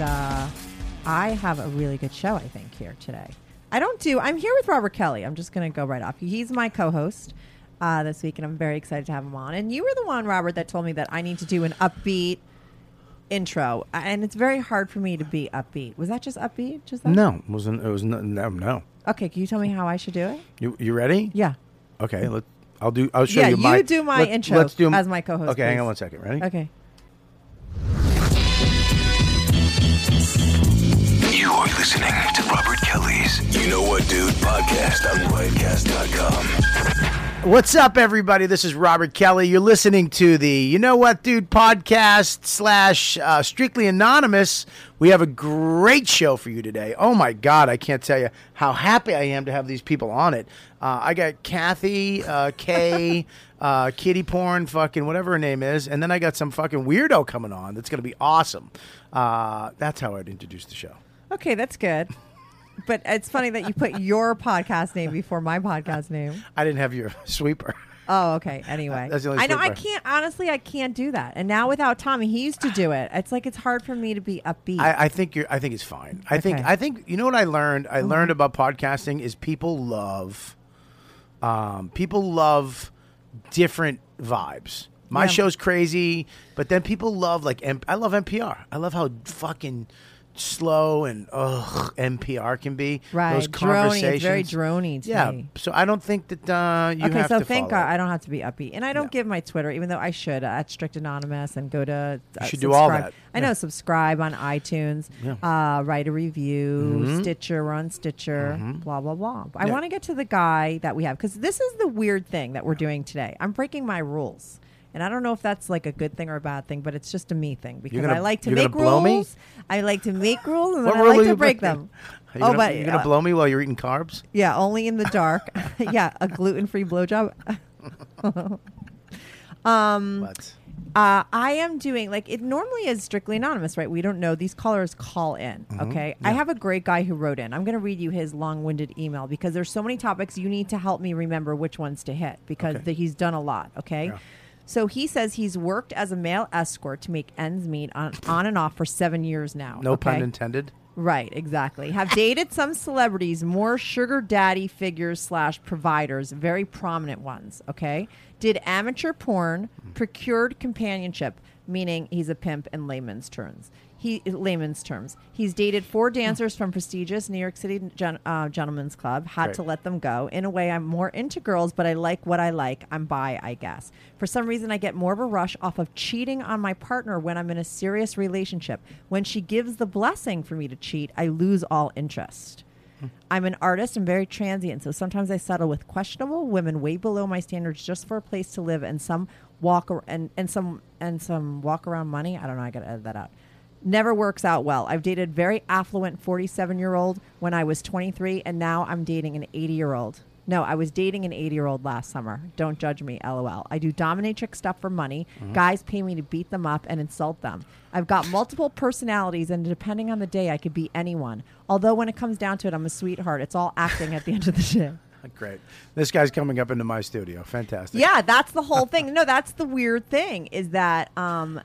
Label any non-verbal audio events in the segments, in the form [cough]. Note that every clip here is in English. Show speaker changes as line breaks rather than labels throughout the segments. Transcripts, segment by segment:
uh, I have a really good show, I think, here today. I don't do, I'm here with Robert Kelly. I'm just going to go right off. He's my co host uh, this week, and I'm very excited to have him on. And you were the one, Robert, that told me that I need to do an upbeat intro. And it's very hard for me to be upbeat. Was that just upbeat? Just that?
No, it wasn't. It was no. No. no.
Okay, can you tell me how I should do it?
You you ready?
Yeah.
Okay. Let. I'll do. I'll show
Yeah,
you
you
my.
do my
let-
intro
Let's do
as my co-host,
Okay, hang on one second. Ready?
Okay.
You are listening to Robert Kelly's You Know What Dude podcast on riotcast.com.
What's up, everybody? This is Robert Kelly. You're listening to the You Know What Dude podcast slash uh, Strictly Anonymous. We have a great show for you today. Oh my God, I can't tell you how happy I am to have these people on it. Uh, I got Kathi, uh, Kay, [laughs] uh, Kitty Porn, fucking whatever her name is, and then I got some fucking weirdo coming on that's going to be awesome. Uh, that's how I'd introduce the show.
Okay, that's good. But it's funny that you put your podcast name before my podcast name.
I didn't have your [laughs] sweeper.
Oh, okay. Anyway, [laughs]
That's the only
I know I
sweeper.
can't. Honestly, I can't do that. And now without Tommy, he used to do it. It's like it's hard for me to be upbeat.
I, I think you're. I think it's fine. I think.
Okay.
I think you know what I learned. I learned about podcasting is people love. Um, people love different vibes. My
Yeah.
show's crazy, but then people love like. M- I love NPR. I love how fucking slow and ugh NPR can be.
right,
Those
drony. It's very
conversations.
drony to
Yeah.
me.
So I don't think that uh, you
okay,
have
so
to
thank
follow.
God I don't have to be upbeat, and I don't
No.
give my Twitter, even though I should uh, at Strict Anonymous and go to. Uh,
should do all
subscribe.
that.
I know. Subscribe on iTunes.
Yeah.
Uh, write a review.
Mhm.
Stitcher. We're on Stitcher. Blah blah blah. I
Yeah.
want to get to the guy that we have because this is the weird thing that we're doing today. I'm breaking my rules. And I don't know if that's like a good thing or a bad thing, but it's just a me thing because
gonna-
I like to make rules. I like to make rules and
What
I
rule
like to break them.
Are you
oh,
gonna,
but
you're gonna
uh,
blow me while you're eating carbs.
yeah, only in the dark. [laughs] [laughs] yeah, a gluten free blowjob. [laughs] Um,
But
Uh, I am doing like it normally is strictly anonymous, right? We don't know these callers call in.
Mm-hmm.
Okay, I have a great guy who wrote in. I'm going to read you his long-winded email because there's so many topics you need to help me remember which ones to hit because
Okay.
he's done a lot. Okay.
Yeah.
So he says he's worked as a male escort to make ends meet on, on and off for seven years now.
no
okay?
pun intended.
Right, exactly. Have dated some celebrities, more sugar daddy figures slash providers, very prominent ones. Okay, did amateur porn, procured companionship, meaning he's a pimp in layman's terms. He layman's terms. He's dated four dancers from prestigious New York City gen, uh, gentlemen's club. Had
Great.
to let them go. In a way, I'm more into girls, but I like what I like. I'm bi, I guess. For some reason, I get more of a rush off of cheating on my partner when I'm in a serious relationship. When she gives the blessing for me to cheat, I lose all interest. I'm an artist and very transient, so sometimes I settle with questionable women way below my standards just for a place to live and some walk ar- and, and some and some walk around money. I don't know. I got to edit that out. Never works out well. I've dated very affluent 47 year old when I was 23, and now I'm dating an 80 year old. No, I was dating an 80 year old last summer. Don't judge me, lol. I do dominatrix stuff for money.
Mm-hmm.
Guys pay me to beat them up and insult them. I've got multiple personalities, and depending on the day, I could be anyone. Although, when it comes down to it, I'm a sweetheart. It's all acting at the end of the day. [laughs]
Great. This guy's coming up into my studio. Fantastic.
Yeah, that's the whole thing. [laughs] No, that's the weird thing is that um,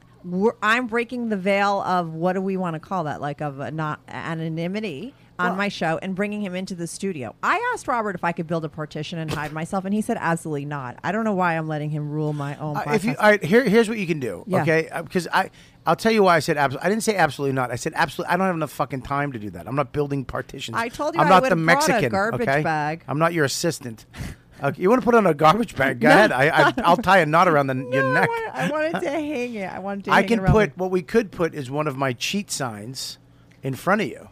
I'm breaking the veil of what do we want to call that, like of a not anonymity on my show, and bringing him into the studio. I asked Robert if I could build a partition and hide myself, and he said absolutely not. I don't know why I'm letting him rule my own.
Uh, if you, all right, here, here's what you can do.
Yeah.
Okay, because I, I'll tell you why I said absolutely. I didn't say absolutely not. I said absolutely. I don't have enough fucking time to do that. I'm not building partitions.
I told you
I'm
I
not the Mexican.
garbage
okay?
bag.
I'm not your assistant. Okay, you want to put on a garbage bag? Go [laughs] ahead. I, I, [laughs] I'll tie a knot around the, your
No, I
neck.
wanted, I wanted to hang it. I wanted to.
I
hang
can put what we could put is one of my cheat signs in front of you.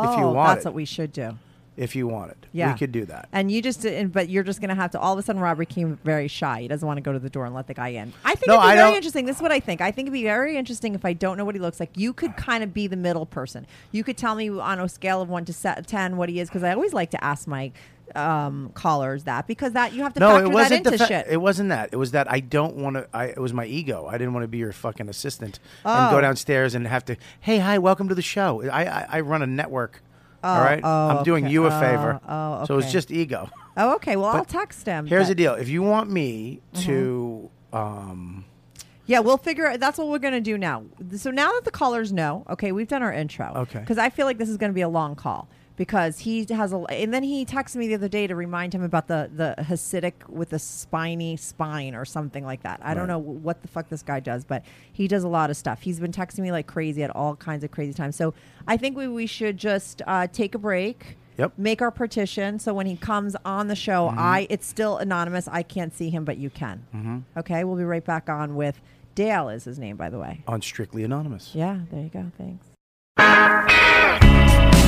Oh,
if you oh, want
that's
it.
what we should do.
If you wanted,
Yeah,
we could do that.
And you just, and, but you're just going to have to. All of a sudden, Robert became very shy. He doesn't want to go to the door and let the guy in. I think
No,
it'd be
I
very
don't-
interesting. This is what I think. I think it'd be very interesting if I don't know what he looks like. You could kind of be the middle person. You could tell me on a scale of one to se- ten what he is, because I always like to ask my um, callers that because that you have to
No,
factor
it wasn't
into
the fa-
shit.
It wasn't that. It was that I don't want to. I it was my ego. I didn't want to be your fucking assistant and go
Oh.
downstairs and have to. Hey, hi, welcome to the show. I I, I run a network. all
Oh,
right,
oh,
I'm doing
okay.
you a
Oh,
favor.
oh,
So it's
okay.
just ego.
oh, okay. Well, I'll
But
text him.
Here's the deal. If you want me
Mm-hmm.
to, um,
Yeah, we'll figure. That's what we're going to do now. So now that the callers know, okay, we've done our intro.
Okay.
Because I feel like this is going to be a long call because he has a. And then he texted me the other day to remind him about the the Hasidic with the spiny spine or something like that. I don't know what the fuck this guy does, but he does a lot of stuff. He's been texting me like crazy at all kinds of crazy times. So I think we we should just uh, take a break.
Yep.
Make our partition so when he comes on the show,
Mm-hmm.
I it's still anonymous. I can't see him, but you can. Mm-hmm. Okay, we'll be right back on with Dale. Is his name, by the way?
on Strictly Anonymous.
Yeah, there you go. Thanks.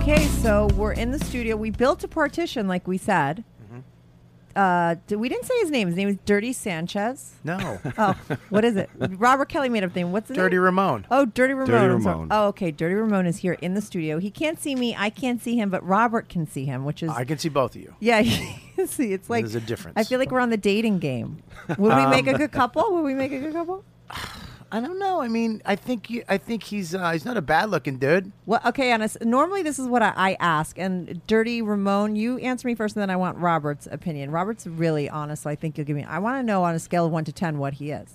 Okay, so we're in the studio. We built a partition, like we said.
Mm-hmm.
Uh, d- we didn't say his name. His name is Dirty Sanchez.
No,
Oh, what is it? Robert Kelly made up the name. What's the
Dirty
name?
Ramone.
Oh, Dirty Ramone.
Dirty
I'm sorry.
Ramone.
Oh, okay. Dirty Ramone is here in the studio. He can't see me. I can't see him, but Robert can see him, which is
I can see both of you.
yeah. see, it's like
There's a difference.
I feel like we're on the dating game. Would we make a
Um,
good couple? Would we make a good couple?
I don't know. I mean, I think I think he's uh, he's not a bad looking dude.
Well, okay, Anna. Normally, this is what I, I ask. And Dirty Ramone, you answer me first, and then I want Robert's opinion. Robert's really honest, so I think you'll give me. I want to know on a scale of one to ten what he is.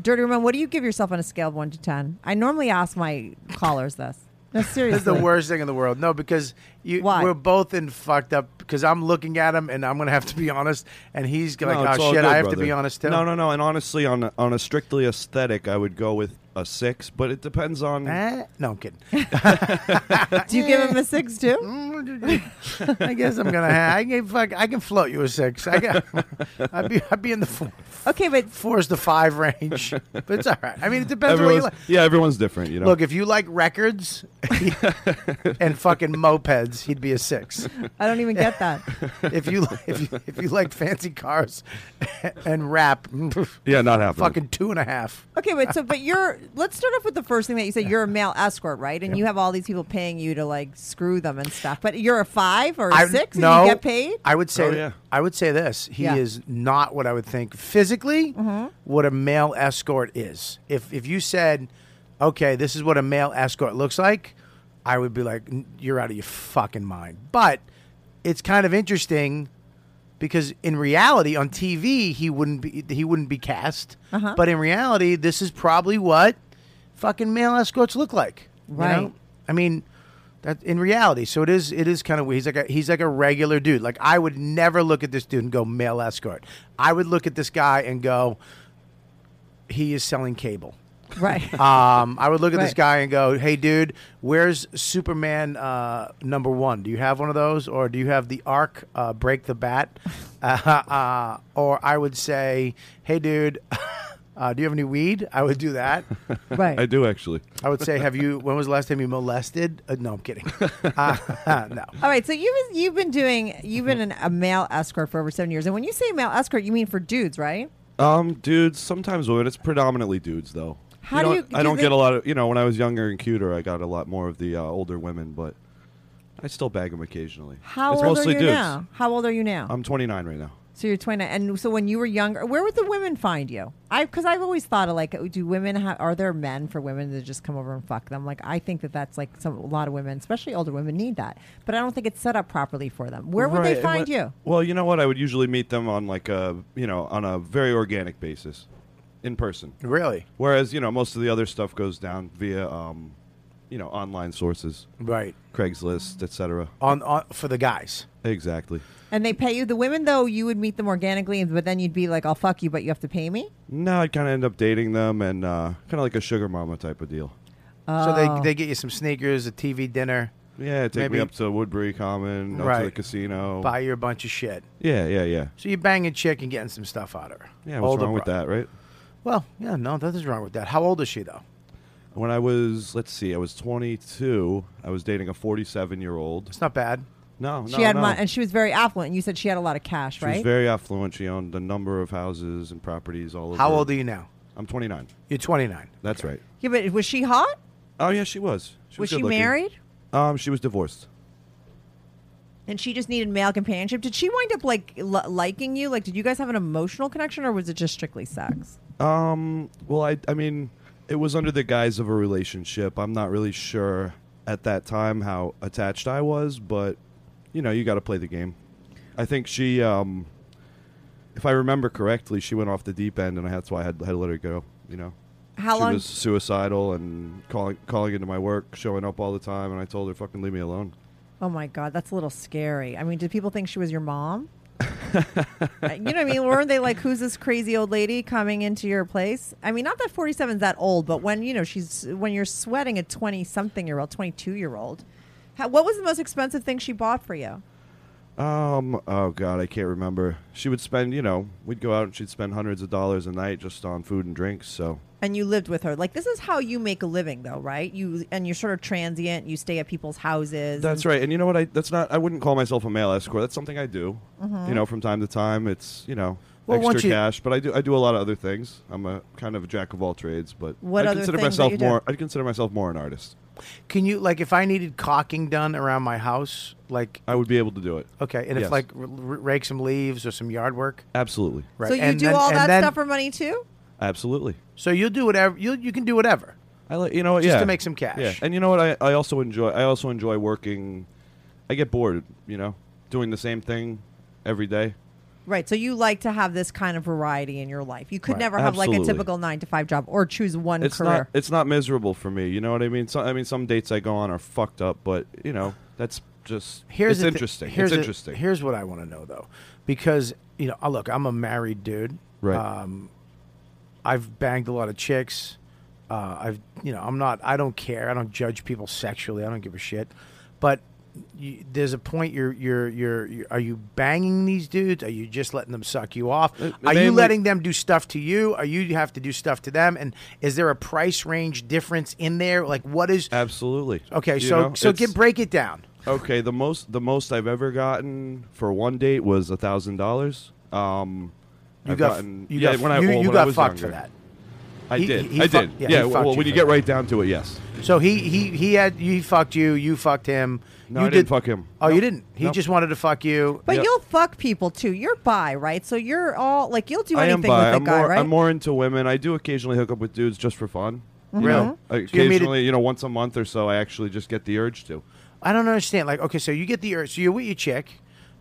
Dirty Ramone, what do you give yourself on a scale of one to ten? I normally ask my callers this. No, seriously.
It's the worst thing in the world. No, because you
Why?
we're both in fucked up. Because I'm looking at him, and I'm gonna have to be honest, and he's like,
No, it's
"Oh
all
shit,
good,
I have to
brother.
be honest too."
No, no, no. And honestly, on a, on a strictly aesthetic, I would go with a six. But it depends on.
Eh? No, I'm kidding. [laughs]
do you give him a six [laughs] too?
I guess I'm gonna. Have, I can fuck. I can float you a six. I got. I'd be. I'd be in the four,
Okay, but
fours the five range, but it's all right. I mean, it depends on what you like.
yeah, everyone's different. You know.
Look, if you like records [laughs] and fucking mopeds, he'd be a six.
I don't even get that.
If you if you if you like fancy cars and rap,
yeah, not happening.
fucking two and a half.
Okay, but so but you're let's start off with the first thing that you said. You're a male escort, right? And you have all these people paying you to like screw them and stuff. But you're a five or a
I-
six,
no,
and you get paid.
I would say.
Oh, yeah.
I would say this. He
Yeah.
is not what I would think physically.
Mm-hmm.
What a male escort is. If if you said, okay, this is what a male escort looks like, I would be like, you're out of your fucking mind. But it's kind of interesting because in reality, on TV, he wouldn't be he wouldn't be cast.
Uh-huh.
But in reality, this is probably what fucking male escorts look like. you know?
Right.
I mean, that in reality. So it is. It is kind of weird. He's like a he's like a regular dude. Like I would never look at this dude and go male escort. I would look at this guy and go, he is selling cable.
Right. [laughs]
Um, I would look at this
Right.
guy and go, "Hey, dude, where's Superman uh, number one? Do you have one of those, or do you have the Ark uh, Break the Bat?" [laughs] Uh, uh, or I would say, "Hey, dude, [laughs] uh, do you have any weed?" I would do that.
Right.
I do actually.
I would say, "Have you? When was the last time you molested?" Uh, no, I'm kidding. Uh, no.
All right, so you've you've been doing you've been an, a male escort for over seven years, and when you say male escort, you mean for dudes, right?
Um, dudes, sometimes women. It's predominantly dudes, though.
How do
don't-
you-
I
do
don't get a lot of. You know, when I was younger and cuter, I got a lot more of the uh, older women, but I still bag them occasionally.
How
it's
old are you
dudes.
now? How old are you now?
I'm 29 right now.
so you're 29, and so when you were younger, where would the women find you? I because I've always thought of like, do women have? Are there men for women to just come over and fuck them? Like, I think that that's like some a lot of women, especially older women, need that, but I don't think it's set up properly for them. Where would
Right,
they find
well-
you?
Well, you know what? I would usually meet them on like a, you know, on a very organic basis, in person.
Really?
Whereas, you know, most of the other stuff goes down via, um, you know, online sources,
Right.
Craigslist, etc.
On, on for the guys.
Exactly.
And they pay you. The women though, you would meet them organically, but then you'd be like, "I'll fuck you, but you have to pay me."
No, I'd kind of end up dating them and uh, kind of like a sugar mama type of deal.
So
Oh.
they they get you some sneakers, a TV dinner,
Yeah, take
Maybe-
me up to Woodbury Common, up to
Right.
the casino.
buy you a bunch of shit.
Yeah, yeah, yeah.
So you bang a chick and getting some stuff out of her.
Yeah, what's
Older
wrong with
bro-
that, right?
Well, yeah, no, nothing's wrong with that. How old is she though?
When I was, let's see, I was 22. I was dating a 47 year old.
It's not bad.
No, no,
she had
no.
mon- and she was very affluent. You said she had a lot of cash, right?
She
right?
was very affluent. She owned a number of houses and properties all over.
How old are you now?
I'm 29.
You're 29.
That's right.
yeah, but was she hot?
Oh yeah, she was. She
Was
was,
she
good-looking.
married?
Um, she was divorced.
And she just needed male companionship. Did she wind up like l- liking you? Like, did you guys have an emotional connection, or was it just strictly sex?
Um, well, I, I mean, it was under the guise of a relationship. I'm not really sure at that time how attached I was, but you know, you got to play the game. I think she, um, if I remember correctly, she went off the deep end, and that's why I had, had to let her go. You know,
How
she
long?
was suicidal and calling calling into my work, showing up all the time, and I told her, "Fucking leave me alone."
Oh my god, that's a little scary. I mean, did people think she was your mom? [laughs] Uh, you know what I mean? Weren't they like, "Who's this crazy old lady coming into your place?" I mean, not that 47 is that old, but when you know she's when you're sweating a 20 something year old, 22 year old. How, what was the most expensive thing she bought for you?
Um. Oh God, I can't remember. She would spend, you know, we'd go out and she'd spend hundreds of dollars a night just on food and drinks. So
And you lived with her. Like this is how you make a living, though, right? You and you're sort of transient. You stay at people's houses.
that's right. And you know what? I that's not. I wouldn't call myself a male escort. That's something I do. Mm-hmm. You know, from time to time. It's you know
Well,
extra
you-
cash, but I do I do a lot of other things. I'm a kind of a jack of all trades. But
What
I
other
consider
things that
myself
you do?
more. I consider myself more an artist.
Can you like if I needed caulking done around my house, like
I would be able to do it.
okay, and if like r- r- rake some leaves or some yard work,
Absolutely.
right?
So you
and
do
then-
all that
then-
stuff for money too?
Absolutely.
So you'll do whatever you you can do whatever.
I like you know what
Just
yeah
to make some cash.
Yeah, and you know what? I, I also enjoy. I also enjoy working. I get bored. You know, doing the same thing every day.
Right. So you like to have this kind of variety in your life. You could
Right.
never have like a
Absolutely.
typical nine to five job or choose one
It's
career.
not. It's not miserable for me. You know what I mean? So, I mean, some dates I go on are fucked up, but you know, that's just.
Here's
it's
the thi-
interesting.
here's
it's
the-
interesting.
Here's what I want to know though, because you know, uh, look, I'm a married dude.
Right.
Um, I've banged a lot of chicks. Uh, I've, you know, I'm not. I don't care. I don't judge people sexually. I don't give a shit. But you, there's a point. You're, you're, you're, you're. Are you banging these dudes? Are you just letting them suck you off?
Uh,
Are you letting them do stuff to you? Are you have to do stuff to them? And is there a price range difference in there? Like, what is?
Absolutely.
Okay,
You
so
know,
so get break it down.
Okay, the most the most I've ever gotten for one date was a thousand dollars. Um,
You
I've
got
gotten,
you
yeah
got
when I
you,
well,
you
when I was
fucked for that.
I
He-
did.
he
I
fuck-
did.
yeah, he
yeah.
fucked
well,
you
when
for
you get right down to it, yes.
So he he he had you fucked you, you fucked him.
No,
you
I didn't fuck him.
Oh, you didn't. He
Nope.
just wanted to fuck you.
but
Yep.
you'll fuck people too. You're bi, right? So you're all like you'll do
I
anything
am bi.
with a
I'm
guy,
more.
right?
I'm more into women. I do occasionally hook up with dudes just for fun. You
Really?
know,
So you meet
occasionally, you know, once a month or so, I actually just get the urge to.
I don't understand. Like, okay, so you get the urge. So you're with your chick,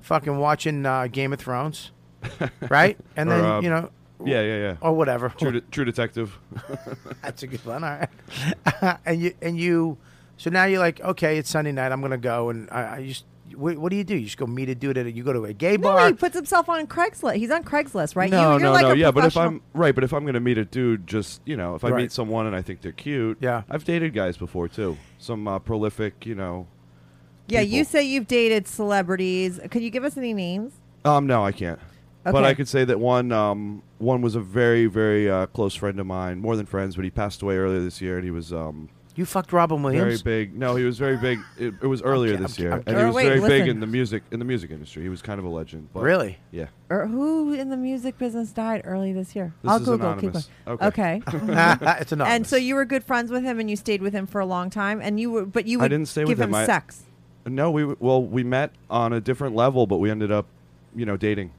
fucking watching uh, Game of Thrones, [laughs] right? And
Or,
then
uh,
you know,
Yeah, yeah, yeah.
or whatever.
True, de- True Detective. [laughs]
That's a good one. All right. [laughs] and you and you. So now you're like, okay, it's Sunday night. I'm gonna go, and I, I just what, what do you do? You just go meet a dude at a, you go to a gay
No,
bar.
he puts himself on Craigslist. He's on Craigslist, right?
No,
you, you're
no,
like
no.
a
Yeah, but if I'm right, but if I'm gonna meet a dude, just you know, if I
Right.
meet someone and I think they're cute,
Yeah.
I've dated guys before too. Some uh, prolific, you know.
yeah, you say you've dated celebrities. Could you give us any names?
Um, no, I can't. But I could say that one, um, one was a very, very uh, close friend of mine, more than friends. But he passed away earlier this year, and he was um,
you fucked Robin Williams.
very
Williams.
big. No, he was very big. It, it was earlier
I'm
this
ki-
year,
I'm
and he was
wait,
very big in the music in the music industry. He was kind of a legend. But
Really?
Yeah.
Or who in the music business died early this year?
This
I'll
is
Google.
anonymous.
Keep going.
Okay. [laughs] [laughs]
it's anonymous.
And so you were good friends with him, and you stayed with him for a long time, and you were, but you
I didn't stay
give
with him. I-
sex.
No, we well we met on a different level, but we ended up, you know, dating.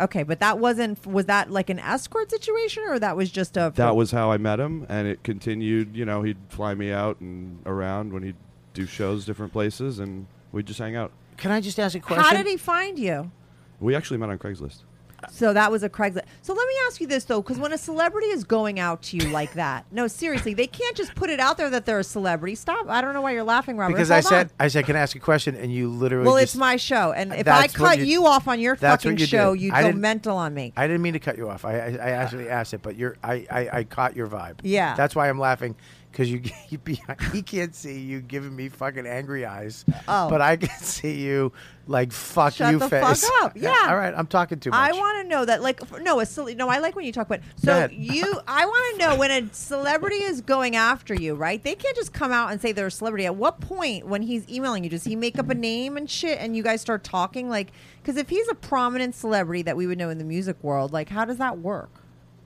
Okay, but that wasn't. Was that like an escort situation, or that was just a?
That was how I met him, and it continued. You know, he'd fly me out and around when he'd do shows different places, and we'd just hang out.
Can I just ask a question?
How did he find you?
We actually met on Craigslist.
So that was a Craigslist. So let me ask you this though, because when a celebrity is going out to you like that, no, seriously, they can't just put it out there that they're a celebrity. Stop! I don't know why you're laughing, Robert.
Because
Hold
I said,
on.
I said, can I ask a question? And you literally.
well,
just,
it's my show, and if I cut
you-
you, off on your fucking
you
show,
did.
you'd
I
go mental on me.
I didn't mean to cut you off. I, I, I actually asked it, but you're, I, I, I caught your vibe.
Yeah.
That's why I'm laughing because you, [laughs] you be, he can't see you giving me fucking angry eyes.
Oh.
But I can [laughs] see you like fuck
Shut
you
the
face.
fuck up. Yeah.
All right. I'm talking too much.
I want to know that, like, no, a silly. No, I like when you talk,
about
so you, [laughs] I want to know when a celebrity is going after you, right? They can't just come out and say they're a celebrity. At what point, when he's emailing you, does he make up a name and shit, and you guys start talking? Like, because if he's a prominent celebrity that we would know in the music world, like, how does that work?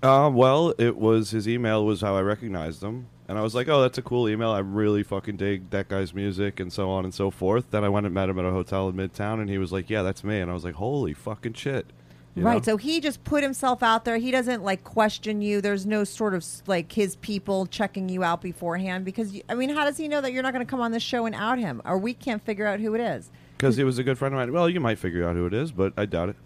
Uh, well, it was his email was how I recognized him, and I was like, "Oh, that's a cool email. I really fucking dig that guy's music, and so on and so forth." Then I went and met him at a hotel in Midtown, and he was like, "Yeah, that's me," and I was like, "Holy fucking shit!" You
right.
know?
So he just put himself out there. He doesn't like question you. There's no sort of like his people checking you out beforehand because I mean, how does he know that you're not going to come on the show and out him, or we can't figure out who it is?
because he was a good friend of mine. Well, you might figure out who it is, but I doubt it.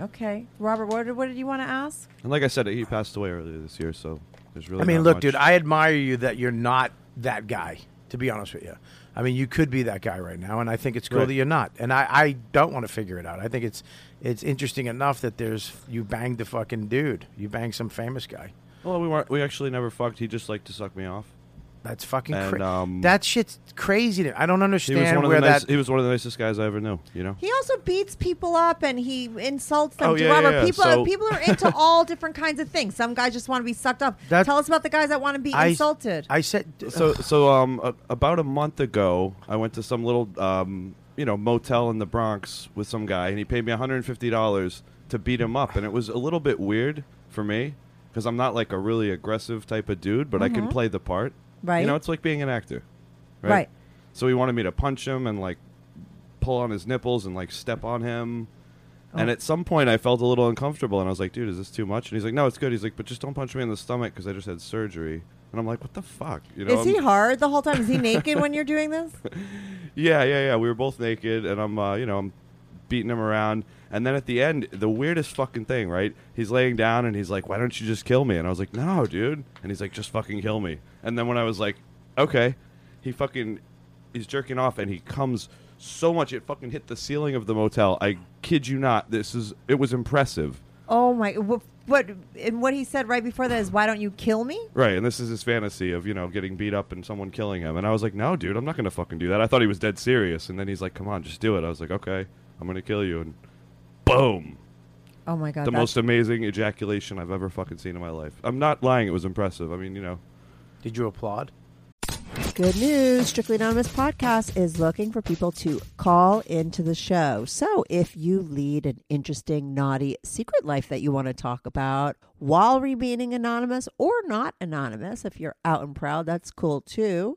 Okay, Robert, what did, what did you want to ask?
And like I said, he passed away earlier this year, so there's really.
I mean, look,
much.
dude, I admire you that you're not that guy. To be honest with you, I mean, you could be that guy right now, and I think it's cool
Right.
that you're not. And I, I don't want to figure it out. I think it's it's interesting enough that there's you banged the fucking dude. You banged some famous guy.
Well, we weren't. We actually never fucked. He just liked to suck me off.
That's fucking
And,
crazy.
um,
that shit's crazy. I don't
He was
understand
one of
where
the nice,
that.
He was one of the nicest guys I ever knew. You know.
He also beats people up and he insults them.
Oh,
to
yeah,
Robert,
yeah, yeah.
people
So-
people are into [laughs] all different kinds of things. Some guys just want to be sucked up. Tell us about the guys that want to be
I-
insulted.
I said
so so um a, about a month ago I went to some little um you know motel in the Bronx with some guy and he paid me $150 to beat him up and it was a little bit weird for me because I'm not like a really aggressive type of dude but I can play the part.
Right.
You know it's like being an actor. Right.
Right.
So he wanted me to punch him and like pull on his nipples and like step on him. And at some point, I felt a little uncomfortable, and I was like, "Dude, is this too much?" And he's like, "No, it's good." He's like, "But just don't punch me in the stomach because I just had surgery." And I'm like, "What the fuck?" You know?
Is he
I'm-
hard the whole time? Is he naked when you're doing this? [laughs]
Yeah, yeah, yeah. We were both naked, and I'm, uh, you know, I'm beating him around. And then at the end, the weirdest fucking thing, right? He's laying down, and he's like, "Why don't you just kill me?" And I was like, "No, dude." And he's like, "Just fucking kill me." And then when I was like, "Okay," he fucking, he's jerking off, and he comes so much it fucking hit the ceiling of the motel. I kid you not. This is it was impressive.
Oh my! What? what and what he said right before that is, "Why don't you kill me?"
Right, and this is his fantasy of you know getting beat up and someone killing him. And I was like, no, dude, I'm not gonna fucking do that. I thought he was dead serious, and then he's like, come on, just do it. I was like, okay, I'm gonna kill you, and boom,
Oh my god!
the most amazing ejaculation I've ever fucking seen in my life. I'm not lying; it was impressive. I mean, you know,
Did you applaud?
Good news. Strictly Anonymous podcast is looking for people to call into the show. So if you lead an interesting, naughty secret life that you want to talk about while remaining anonymous or not anonymous, if you're out and proud, that's cool too.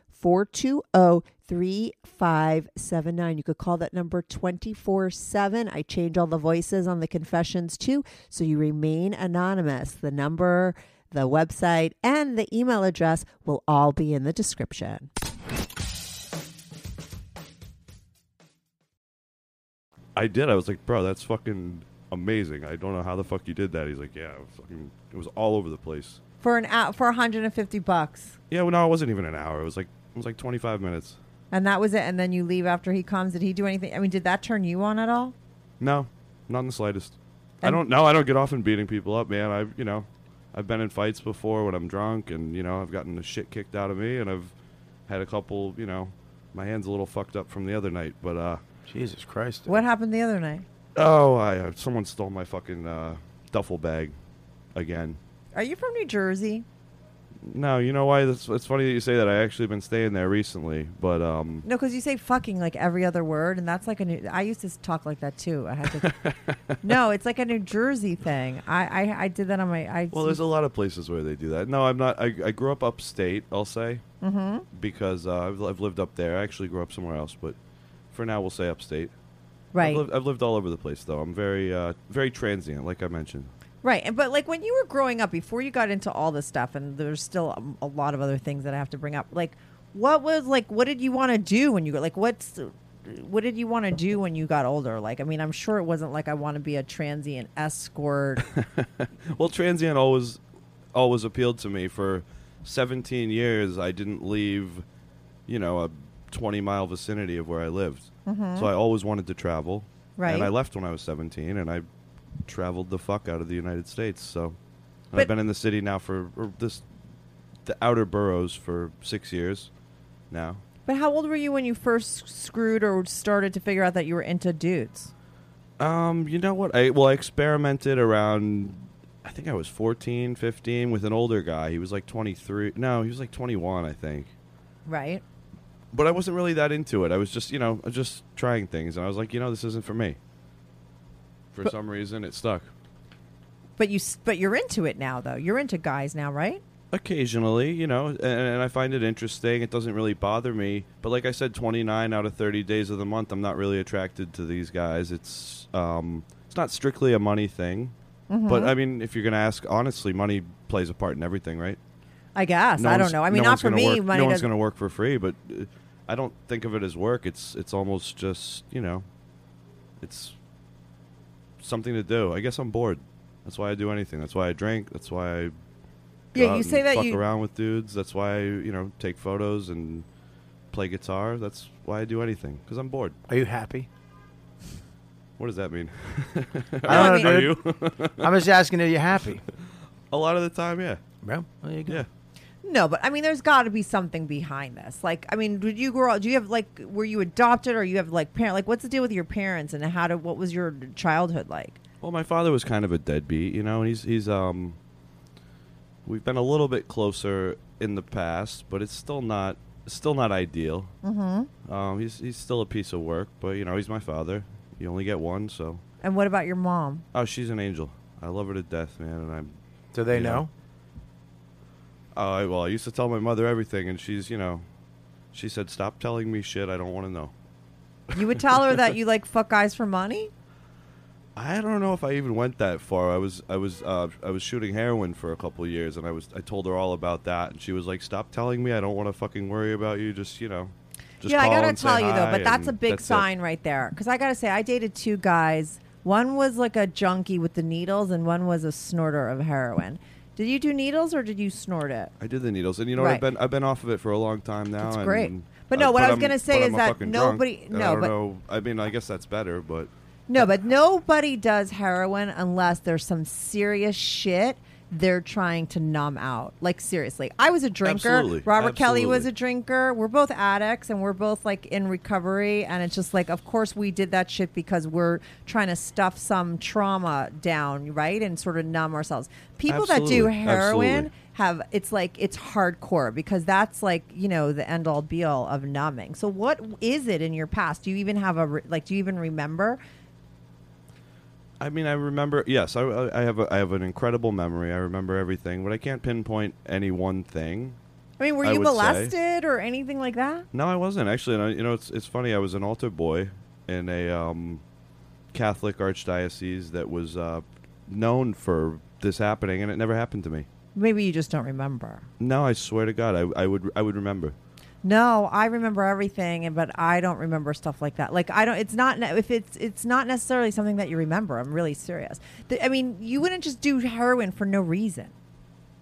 420 3579. You could call that number 24 7. I change all the voices on the confessions too, so you remain anonymous. The number The website and the email address will all be in the description.
I did. I was like, bro, that's fucking amazing. I don't know how the fuck you did that. He's like, yeah, fucking, it was all over the place.
For an hour, for 150 bucks.
Yeah, well, no, it wasn't even an hour. It was like it was like 25 minutes.
And that was it. And then you leave after he comes. Did he do anything? I mean, did that turn you on at all?
No, not in the slightest. I don't. No, I don't get off in beating people up, man. I've you know, I've been in fights before when I'm drunk, and you know, I've gotten the shit kicked out of me, and I've had a couple. You know, my hands a little fucked up from the other night, but uh,
Jesus Christ.
What happened the other night?
oh, I uh, someone stole my fucking uh, duffel bag again.
Are you from New Jersey?
No, you know why? That's, it's funny that you say that. I actually been staying there recently, but um,
No, because you say fucking like every other word, and that's like a new. I used to talk like that too. I had to. [laughs] no, it's like a New Jersey thing. I I, I did that on my. I
well, there's a lot of places where they do that. No, I'm not. I, I grew up upstate. I'll say
hmm
because uh, I've, I've lived up there. I actually grew up somewhere else, but for now we'll say upstate.
Right.
I've lived, I've lived all over the place though. I'm very uh, very transient, like I mentioned.
Right, and but like when you were growing up, before you got into all this stuff, and there's still a, a lot of other things that I have to bring up. Like, what was like? What did you want to do when you got like? What's what did you want to do when you got older? Like, I mean, I'm sure it wasn't like I want to be a transient escort. [laughs]
Well, transient always always appealed to me. For 17 years, I didn't leave, you know, a 20 mile vicinity of where I lived.
Mhm.
So I always wanted to travel.
Right.
And I left when I was 17, and I traveled the fuck out of the United States. So I've been in the city now for or this the outer boroughs for six years now.
but how old were you when you first screwed or started to figure out that you were into dudes?
Um, you know what? I well, I experimented around. I think I was 14, 15 with an older guy. He was like 23. No, he was like 21, I think.
Right.
But I wasn't really that into it. I was just, you know, just trying things, and I was like, you know, this isn't for me. For
But-
some reason, it stuck.
But you but you're into it now though. You're into guys now, right?
Occasionally, you know, and, and I find it interesting. It doesn't really bother me. But like I said, 29 out of 30 days of the month, I'm not really attracted to these guys. It's um, it's not strictly a money thing.
Mhm.
But I mean, if you're going to ask honestly, money plays a part in everything, right?
I guess.
No
I don't know. I mean,
no
not for me.
Work,
money
no one's going to work for free, but uh, I don't think of it as work. It's it's almost just you know, it's something to do. I guess I'm bored. That's why I do anything. That's why I drink. That's why I go
Yeah,
out
you
and
say that
fuck
you-
around with dudes. That's why I you know take photos and play guitar. That's why I do anything because I'm bored.
Are you happy?
What does that mean? [laughs]
I don't know,
Are
dude. [laughs]
you?
I'm just asking, are you happy? [laughs]
A lot of the time, yeah.
Well, there you go.
Yeah.
No, but I mean, there's got to be something behind this. Like, I mean, did you grow up? Do you have like, were you adopted, or you have like parent? Like, what's the deal with your parents, and how did what was your childhood like?
Well, my father was kind of a deadbeat, you know, and he's he's um we've been a little bit closer in the past, but it's still not still not ideal.
Mm-hmm.
Um he's he's still a piece of work, but you know, he's my father. You only get one, so
And what about your mom?
Oh, she's an angel. I love her to death, man, and I'm
Do they
you
know?
Oh, I, well, I used to tell my mother everything and she's, you know, she said stop telling me shit I don't want to know.
You would tell her that you like fuck guys for money.
I don't know if I even went that far. I was I was uh, I was shooting heroin for a couple of years, and I was I told her all about that, and she was like, "Stop telling me. I don't want to fucking worry about you. Just you know, just
yeah, I gotta tell you though, but that's a big
that's it."
sign right there. Because I gotta say, I dated two guys. One was like a junkie with the needles, and one was a snorter of heroin. Did you do needles or did you snort it?
I did the needles, and you know what? I've
Right.
been I've been off of it for a long time now.
That's
and,
great. But no, what I was
I'm-
gonna say
but
is
I'm a
that
fucking drunk,
nobody-
and
no,
I don't
but-
know. I mean, I guess that's better, but
No, but nobody does heroin unless there's some serious shit they're trying to numb out. Like seriously, I was a drinker.
Absolutely.
Robert Kelly was a drinker. We're both addicts and we're both like in recovery. And it's just like, of course, we did that shit because we're trying to stuff some trauma down, right, and sort of numb ourselves. People that do heroin.
Absolutely.
Have it's like it's hardcore because that's like you know the end all be all of numbing. So what is it in your past? Do you even have a re- like? Do you even remember?
I mean, I remember. Yes, I, I have a, I have an incredible memory. I remember everything, but I can't pinpoint any one thing.
I mean, were
I
you
would say.
molested or anything like that?
No, I wasn't actually. And I, you know, it's it's funny. I was an altar boy in a um, Catholic archdiocese that was uh, known for this happening, and it never happened to me.
Maybe you just don't remember.
No, I swear to God, I, I would I would remember.
No, I remember everything, but I don't remember stuff like that. Like I don't. It's not if it's it's not necessarily something that you remember. I'm really serious. The, I mean, you wouldn't just do heroin for no reason.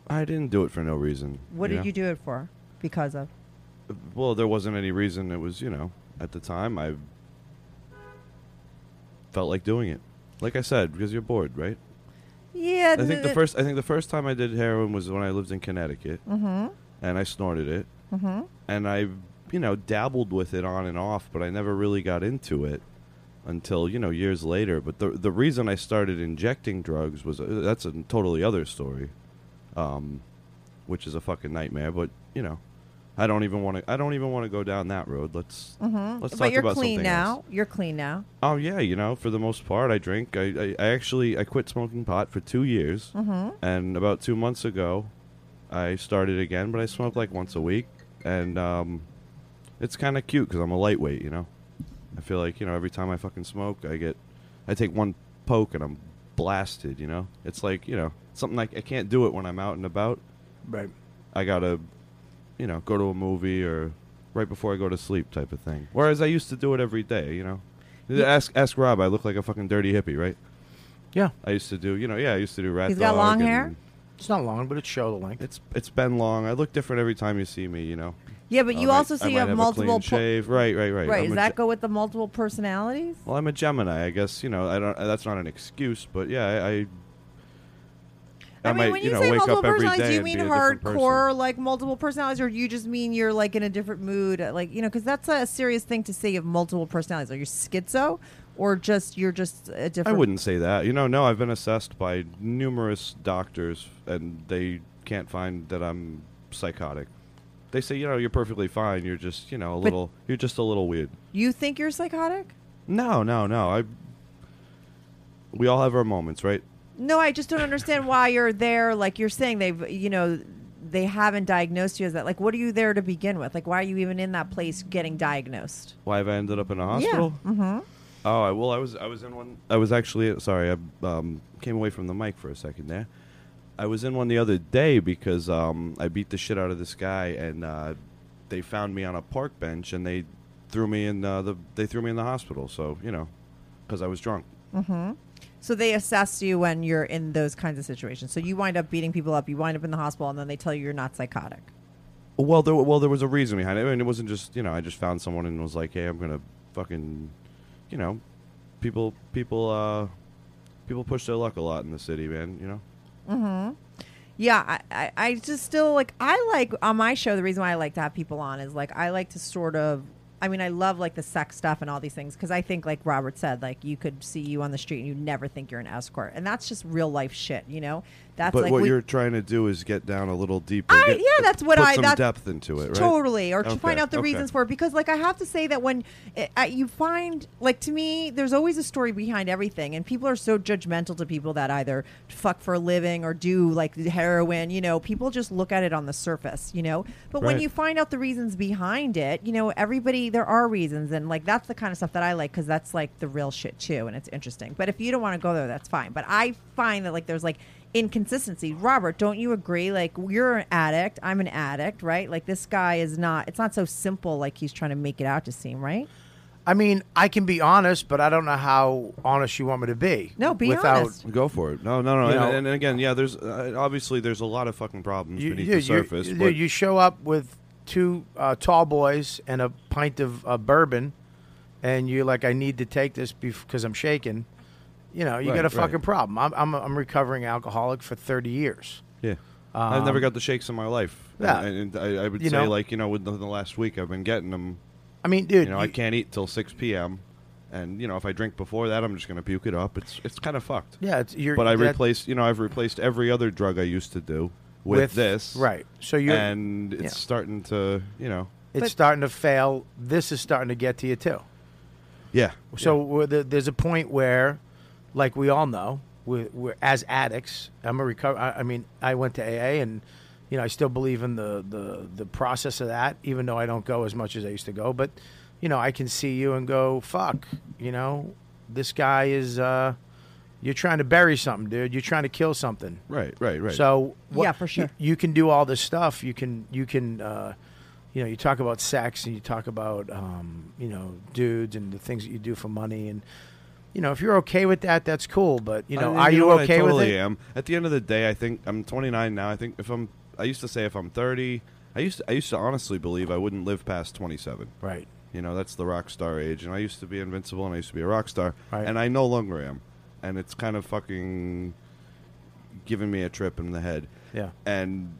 I didn't do it for no reason.
What did
know?
you do it for? Because of
Well, there wasn't any reason. It was, you know, at the time I felt like doing it. Like I said, because you're bored, right?
yeah.
I think the first I think the first time I did heroin was when I lived in Connecticut,
Mm-hmm.
and I snorted it,
Mm-hmm.
and I, you know, dabbled with it on and off, but I never really got into it until you know years later. But the the reason I started injecting drugs was uh, that's a totally other story, um, which is a fucking nightmare. But you know, I don't even want to. I don't even want to go down that road. Let's
Mm-hmm.
let's
but
talk
you're
about
clean
something
now.
else.
You're clean now.
Oh yeah, you know, for the most part, I drink. I, I, I actually I quit smoking pot for two years,
Mhm.
and about two months ago, I started again. But I smoke like once a week, and um, it's kind of cute because I'm a lightweight. You know, I feel like you know every time I fucking smoke, I get, I take one poke and I'm blasted. You know, it's like you know something like I can't do it when I'm out and about.
Right.
I gotta, you know, go to a movie or right before I go to sleep type of thing. Whereas I used to do it every day, you know. Ask ask Rob. I look like a fucking dirty hippie, right?
Yeah.
I used to do, you know, yeah, I used to do rat.
He's got long hair?
It's not long, but it's shoulder length.
It's it's been long. I look different every time you see me, you know.
Yeah, but um,
I
you
might-
also
I
say you
might
have
a
multiple
clean
po-
shave. Right, right, right.
Right.
I'm
Does
a
that
Ge-
go with the multiple personalities?
well, I'm a Gemini. I guess you know. I don't. That's not an excuse, but yeah, I. I
I, mean,
might,
when
you
you,
know,
say
wake
multiple
up every
personalities,
day
do you
and
mean
be a different person.
hardcore, like multiple personalities, or do you just mean you're like in a different mood? Like, you know, because that's a serious thing to say You have multiple personalities. Are you schizo, or just you're just a different?
I wouldn't say that. You know, no, I've been assessed by numerous doctors, and they can't find that I'm psychotic. They say, you know, you're perfectly fine. You're just, you know, a
But-
little. You're just a little weird.
You think you're psychotic?
No, no, no. I. We all have our moments, right?
No, I just don't understand why you're there. Like you're saying, they've you know they haven't diagnosed you as that. Like, what are you there to begin with? Like, why are you even in that place getting diagnosed?
Why have I ended up in a hospital?
Yeah. Mm-hmm.
Oh, I, well, I was I was in one. I was actually sorry. I um, came away from the mic for a second there. I was in one the other day because um, I beat the shit out of this guy, and uh, they found me on a park bench, and they threw me in uh, the they threw me in the hospital. So you know, because I was drunk.
Mm-hmm. So they assess you when you're in those kinds of situations. So you wind up beating people up. You wind up in the hospital, and then they tell you you're not psychotic.
Well, there well there was a reason behind it. I mean, it wasn't just you know I just found someone and was like, hey, I'm gonna fucking, you know, people people uh people push their luck a lot in the city, man. You know.
Mm-hmm. Yeah, I, I, I just still like I like on my show. The reason why I like to have people on is like I like to sort of. I mean, I love like the sex stuff and all these things because I think, like Robert said, like you could see you on the street and you never think you're an escort, and that's just real life shit, you know. That's
but
like
what
we-
you're trying to do is get down a little deeper.
I-
get-
yeah, that's what
put
I-
some
that-
depth into it, right?
Totally, or to find out the
okay.
reasons for it. Because, like, I have to say that when it, uh, you find, like, to me, there's always a story behind everything, and people are so judgmental to people that either fuck for a living or do like heroin. You know, people just look at it on the surface. You know, but when you find out the reasons behind it, you know, everybody there are reasons, and like that's the kind of stuff that I like because that's like the real shit too, and it's interesting. But if you don't want to go there, that's fine. But I find that like there's like inconsistency. Robert, don't you agree? Like you're an addict, I'm an addict, right? Like this guy is not. It's not so simple like he's trying to make it out to seem, right?
I mean, I can be honest, but I don't know how honest you want me to be.
No, be
without,
honest.
Go for it. No, no, no. And,
know-
and again, yeah. There's uh, obviously there's a lot of fucking problems
You,
beneath
you,
the surface.
you,
but
you show up with two uh, tall boys and a pint of uh, bourbon, and you're like, "I need to take this because I'm shaking." You know, you
Right,
got a
right.
fucking problem. I'm I'm a, I'm recovering alcoholic for 30 years.
yeah, I've
Um,
never got the shakes in my life.
Yeah.
and, and I, I would
You
say
know-
like you know within the last week I've been getting them.
I mean, dude,
you know I can't eat till six p.m. And you know, if I drink before that, I'm just going to puke it up. It's it's kind of fucked.
Yeah, it's- you're-
but I replaced, you know, I've replaced every other drug I used to do with,
With-
this.
right. So you're-
and it's
yeah.
starting to, you know,
it's starting to fail. This is starting to get to you too.
yeah.
So we're the, there's a point where, like we all know, we're, we're as addicts. I'm a recover. I, I mean, I went to AA, and you know, I still believe in the, the the process of that, even though I don't go as much as I used to go. But you know, I can see you and go, "Fuck," you know, this guy is. Uh, You're trying to bury something, dude. You're trying to kill something.
Right, right, right.
So what-
Yeah, for sure.
You, you can do all this stuff. You can you can uh, you know you talk about sex and you talk about um, you know dudes and the things that you do for money and you know if you're okay with that, that's cool. But you know,
I-
are you,
what?
okay
I totally
with it?
am. At the end of the day, I think I'm 29 now. I think if I'm, I used to say if I'm 30, I used to, I used to honestly believe I wouldn't live past 27.
Right.
You know, that's the rock star age, and I used to be invincible, and I used to be a rock star,
Right.
and I no longer am, and it's kind of fucking giving me a trip in the head.
Yeah.
And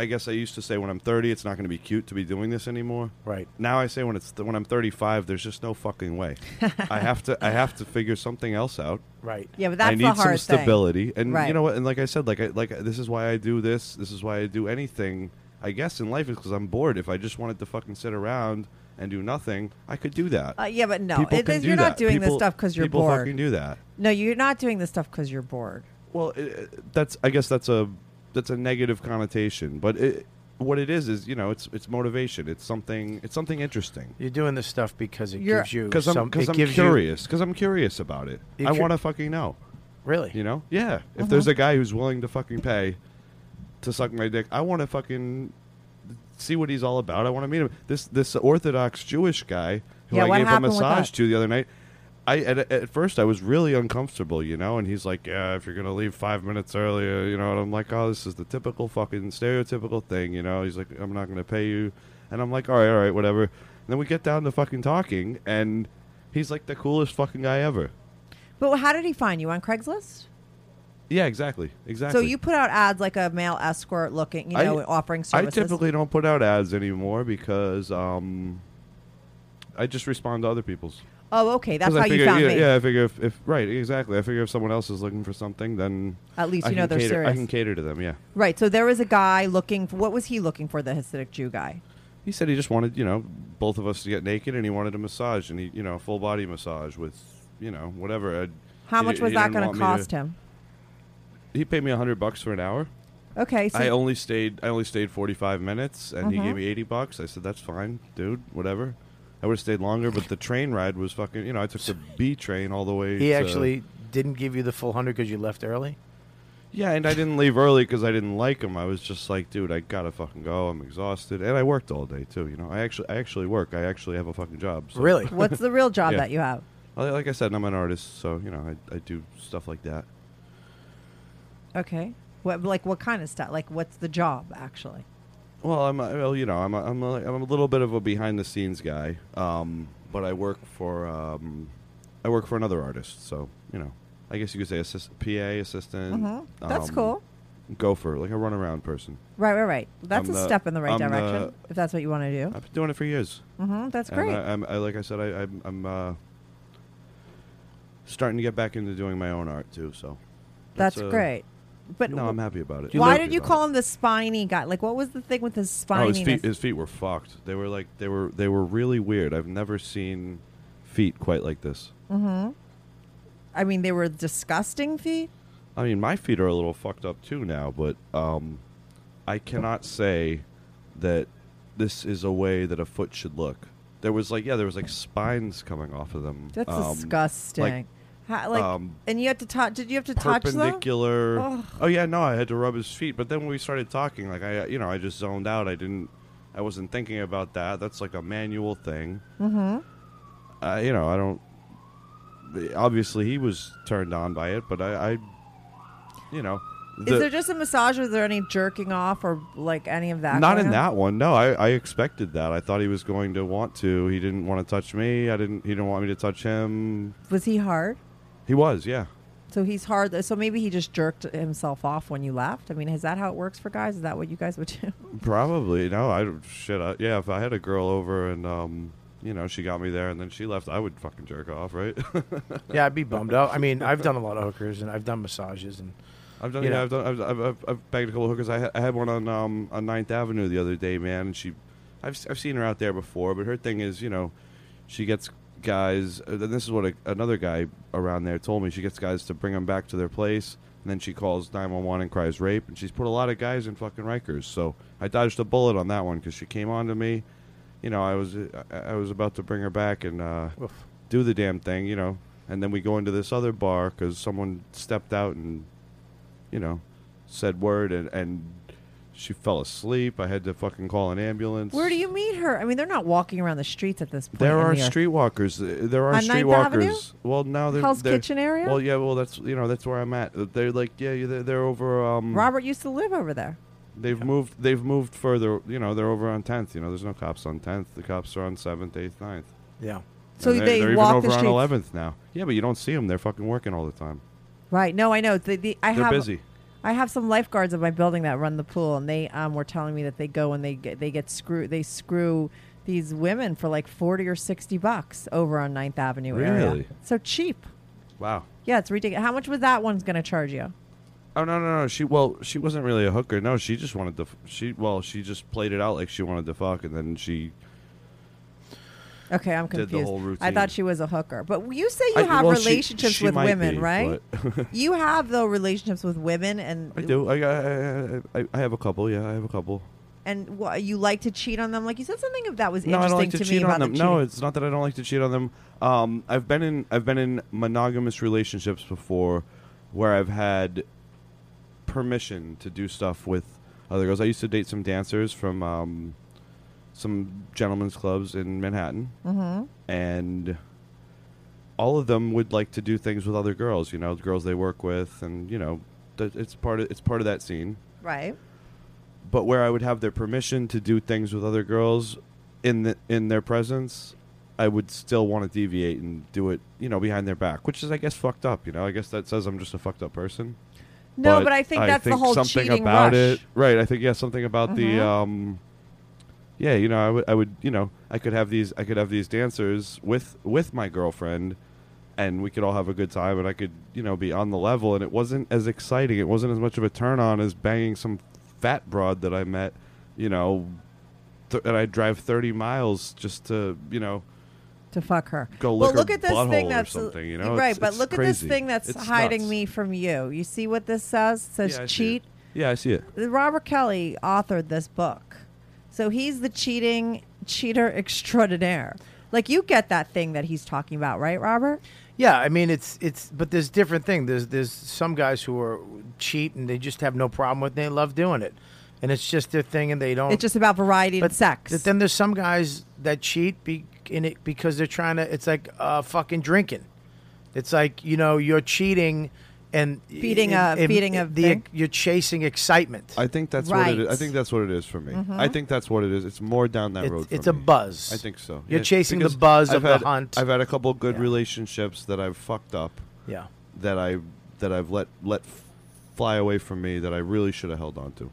I guess I used to say when I'm 30, it's not going to be cute to be doing this anymore.
Right.
Now I say when it's when I'm 35, there's just no fucking way. [laughs] I have to I have to figure something else out.
Right.
Yeah, but that's
I
the
need some
hard thing.
stability, and
Right.
you know what? And like I said, like I like this is why I do this. This is why I do anything. I guess in life is because I'm bored. If I just wanted to fucking sit around and do nothing, I could do that.
Uh, yeah, but no,
People
it,
can
it-
do
you're not
that.
doing this
People-
stuff because you're
people
bored.
fucking do that.
No, you're not doing this stuff because you're bored.
Well, it, it- that's I guess that's a that's a negative connotation, but it, what it is is you know it's it's motivation. It's something it's something interesting.
You're doing this stuff because it
You're-
gives you
Because I'm
some.
because
it
I'm
gives you-
curious. Because I'm curious about it.
You
I
cur-
want to fucking know.
really.
You know? Yeah. If
Uh-huh.
there's a guy who's willing to fucking pay to suck my dick, I want to fucking see what he's all about. I want to meet him. This this Orthodox Jewish guy who
Yeah,
I
what
gave a
happened with
massage
that?
to the other night. I at, at first I was really uncomfortable, you know, and he's like, "Yeah, if you're gonna leave five minutes earlier, you know," and I'm like, "Oh, this is the typical fucking stereotypical thing," you know. He's like, "I'm not gonna pay you," and I'm like, "All right, all right, whatever." And then we get down to fucking talking, and he's like the coolest fucking guy ever.
But how did he find you on Craigslist?
Yeah, exactly, exactly.
So you put out ads like a male escort looking, you
I-
know, offering services?
I typically don't put out ads anymore because um, I just respond to other people's.
Oh, okay, that's
'Cause
how
figure,
you found
yeah,
me.
Yeah, I figure if, if right, exactly. I figure if someone else is looking for something, then
At least
I
you know
can
they're
cater, I can cater to them. Yeah.
Right. So there was a guy looking for what was he looking for? The Hasidic Jew guy.
He said he just wanted, you know, both of us to get naked, and he wanted a massage, and he, you know, full body massage with, you know, whatever. I'd-
How
he-
much was
he
that
didn't
going
want
to
me
cost him?
He paid me a hundred bucks for an hour.
Okay. So
I only stayed. I only stayed forty five minutes, and he
Mhm.
gave me eighty bucks. I said, "That's fine, dude. Whatever." I would have stayed longer, but the train ride was fucking. You know, I took the B train all the way.
He
to-
actually didn't give you the full hundred because you left early.
Yeah, and I didn't leave early because I didn't like him. I was just like, dude, I gotta fucking go. I'm exhausted, and I worked all day too. You know, I actually, I actually work. I actually have a fucking job. so-
Really? [laughs]
what's the real job
Yeah.
that you have?
Like I said, I'm an artist, so you know, I, I do stuff like that.
Okay. What like what kind of stuff? Like what's the job actually?
Well, I'm, a, well, you know, I'm, a, I'm, a, I'm a little bit of a behind the scenes guy, um, but I work for, um, I work for another artist, so you know, I guess you could say assist, PA assistant.
Mhm. That's
um,
cool.
Gopher, like a runaround person.
Right, right, right. That's
I'm
a
the-
step in the right
I'm
direction
the-
if that's what you want to do.
I've been doing it for years.
hmm That's
And
great.
I, I'm, I, like I said, I, I'm, I'm uh, starting to get back into doing my own art too. So
that's
uh,
great. But
no, I'm happy about it.
why did you call him the spiny guy? Like what was the thing with his
Oh, his feet, his feet were fucked. They were like they were they were really weird. I've never seen feet quite like this.
mm-hmm. I mean, they were disgusting feet.
I mean, my feet are a little fucked up too now, but um, I cannot say that this is a way that a foot should look. There was like, yeah, there was like spines coming off of them.
That's
um,
disgusting.
Like
How, like,
um,
and you had to touch. Did you have to touch them?
perpendicular. Oh yeah, no, I had to rub his feet. But then when we started talking, like I, you know, I just zoned out. I didn't, I wasn't thinking about that. That's like a manual thing.
Mm-hmm.
Uh, you know, I don't. Obviously, he was turned on by it, but I, I you know, the-
Is there just a massage? or Is there any jerking off or like any of that?
not in
on?
that one. No, I, I expected that. I thought he was going to want to. He didn't want to touch me. I didn't. He didn't want me to touch him.
Was he hard?
He was, yeah.
So he's hard. So maybe he just jerked himself off when you left. I mean, is that how it works for guys? Is that what you guys would do? [laughs]
Probably no. I don't- shit. I, yeah, if I had a girl over and um, you know, she got me there and then she left, I would fucking jerk off, right? [laughs]
Yeah, I'd be bummed out. I mean, I've done a lot of hookers and I've done massages and
I've done.
You
Yeah,
know.
I've done. I've, I've, I've, I've bagged a couple of hookers. I, ha- I had one on um on Ninth Avenue the other day, man, and she, I've s- I've seen her out there before, but her thing is, you know, she gets guys. Uh, and this is what a, another guy around there told me. She gets guys to bring them back to their place, and then she calls nine one one and cries rape, and she's put a lot of guys in fucking Rikers. So I dodged a bullet on that one because she came on to me. You know, I was I, I was about to bring her back and uh, do the damn thing. You know, and then we go into this other bar because someone stepped out and, you know, said word, and and she fell asleep. I had to fucking call an ambulance.
Where do you meet her? I mean, they're not walking around the streets at this point.
There
in
are
New York.
streetwalkers. Uh, There are
On Ninth
streetwalkers.
Avenue?
Well, now they're
Hell's
they're-
Kitchen area?
Well, yeah. Well, that's you know that's where I'm at. They're like yeah, yeah, they're, they're over. Um,
Robert used to live over there.
They've moved. They've moved further. You know, they're over on Tenth. You know, there's no cops on Tenth. The cops are on Seventh, Eighth, 9th.
Yeah.
So
And they're,
they
they're
walk
even
the
over on. Eleventh now. Yeah, but you don't see them. They're fucking working all the time.
Right. No, I know. The, the, I
They're
have,
busy.
I have some lifeguards in my building that run the pool, and they um, were telling me that they go and they get they get screw they screw these women for like forty or sixty bucks over on 9th Avenue area.
Really?
So cheap.
Wow.
Yeah, it's ridiculous. How much was that one's going to charge you?
Oh no no no! She well, she wasn't really a hooker. No, she just wanted to. f- She well, she just played it out like she wanted to fuck, and then she.
Okay, I'm
Did the
confused.
whole
I thought she was a hooker, but you say you
I-
have
well, she-
relationships
she
with
might
women,
be,
right?
but- [laughs]
you have though relationships with women, and
I do. I, I, I, I have a couple. Yeah, I have a couple.
and wha you like to cheat on them. Like you said something of that was
No, I
interesting
don't like to,
to,
cheat
me about
on them.
the
No, it's not that I don't like to cheat on them. Um, I've been in I've been in monogamous relationships before, where I've had permission to do stuff with other girls. I used to date some dancers from um, some gentlemen's clubs in Manhattan,
Mhm.
and all of them would like to do things with other girls. You know, the girls they work with, and you know, th- it's part of it's part of that scene
right.
but where I would have their permission to do things with other girls in the, in their presence, I would still want to deviate and do it, you know, behind their back, which is, I guess, fucked up. You know, I guess that says I'm just a fucked up person.
No, but I think that's the whole
something
cheating
about
rush.
it, right? I think yeah, something about the,
Mhm.
um, yeah, you know, I would, I would, you know, I could have these, I could have these dancers with with my girlfriend, and we could all have a good time, and I could, you know, be on the level, and it wasn't as exciting, it wasn't as much of a turn on as banging some fat broad that I met, you know, th- and I drive thirty miles just to, you know,
to fuck her.
Go
well, look at this thing that's
something, you know?
right.
It's-
but
it's
look at this thing that's
It's
hiding
nuts.
me from you. You see what this says? It says
Yeah,
cheat.
Yeah, I see it.
Robert Kelly authored this book, so he's the cheating cheater extraordinaire. Like you get that thing that he's talking about, right, Robert?
Yeah, I mean it's it's but there's different thing. There's there's some guys who are cheat and they just have no problem with it. They love doing it. And it's just their thing and they don't
It's just about variety
but,
and sex.
But then there's some guys that cheat be, in it because they're trying to it's like uh, fucking drinking. It's like, you know, you're cheating and
Feeding
and-
a-
and
feeding a
the
thing.
you're chasing excitement.
I think that's what it is. I think that's what it is for me.
Mhm.
I think that's what it is. It's more down that
It's-
road. for
it's a
me.
buzz.
I think so.
You're chasing the buzz
I've
of the hunt.
I've had a couple good
Yeah.
relationships that I've fucked up.
Yeah.
That I that I've let let fly away from me that I really should have held on to.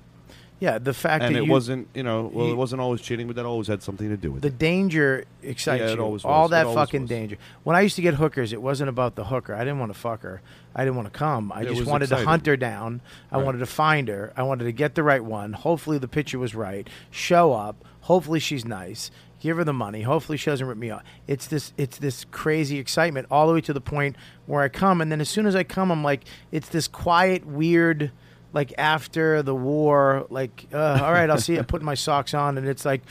Yeah, the fact
and
that
it
you-
wasn't, you know, well,
you-
it wasn't always cheating, but that always had something to do with
the
it.
The danger excites
Yeah, it
you.
always
All
was. It
that
always
fucking danger. When I used to get hookers, it wasn't about the hooker. I didn't want to fuck her. I didn't want to come. I
It
just wanted
exciting.
to hunt her down. I
Right.
wanted to find her. I wanted to get the right one. Hopefully the picture was right. Show up. Hopefully she's nice. Give her the money. Hopefully she doesn't rip me off. It's this it's this crazy excitement all the way to the point where I come and then as soon as I come I'm like it's this quiet weird like after the war like uh, all right I'll see you I'm putting my socks on and it's like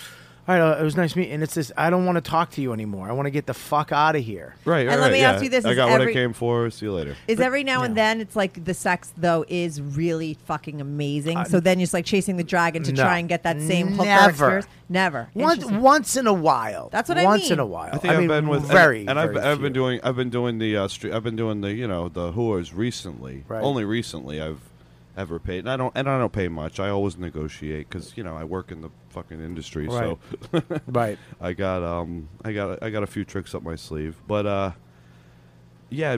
all right uh, it was nice meeting and it's this I don't want to talk to you anymore. I want to get the fuck out of here.
Right, right,
And let
right,
me
yeah.
ask you this,
I
is
got what I came for. See you later.
Is every now and then it's like the sex though is really fucking amazing.
Uh,
so then you're just like chasing the dragon to
no.
try and get that same hooker
Never.
experience. Never.
Once
Interesting.
once in a while.
That's what I mean.
once
mean.
in a while.
I think have
mean,
been with
very
and, and I've,
very
I've
few.
been doing I've been doing the uh, street I've been doing the you know the whores recently.
Right.
Only recently I've ever paid, and I don't and I don't pay much. I always negotiate because you know I work in the fucking industry, so [laughs]
right.
I got um I got I got a few tricks up my sleeve, but uh yeah.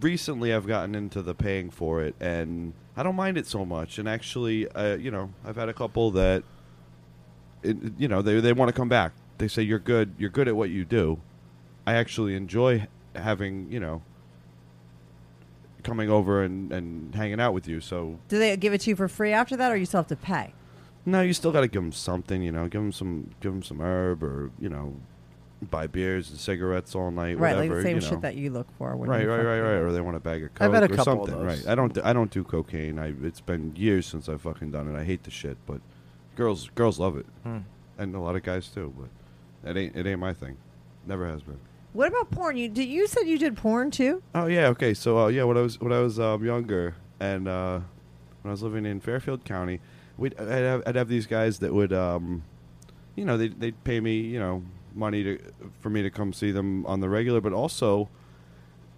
Recently, I've gotten into the paying for it, and I don't mind it so much. And actually, uh, you know, I've had a couple that, it, you know, they they want to come back. They say you're good. You're good at what you do. I actually enjoy having you know coming over and, and hanging out with you. So
Do they give it to you for free after that, or you still have to pay?
no, you still got to give them something. You know, give them some give them some herb or you know buy beers and cigarettes all night.
right,
whatever,
like the same
you know.
shit that you look for. When
Right,
you
right,
fuck
right,
people.
right. Or they want a bag of coke
I've had a
or
couple of
something.
those.
Right. I don't. do- I don't do cocaine. I. It's been years since I've fucking done it. I hate the shit, but girls, girls love it,
Hmm.
and a lot of guys too. But it ain't. It ain't my thing. Never has been.
What about porn? You did you said you did porn too?
Oh yeah, okay. So uh, yeah, when I was when I was um, younger and uh, when I was living in Fairfield County, we'd I'd have, I'd have these guys that would, um, you know, they'd, they'd pay me, you know, money to for me to come see them on the regular, but also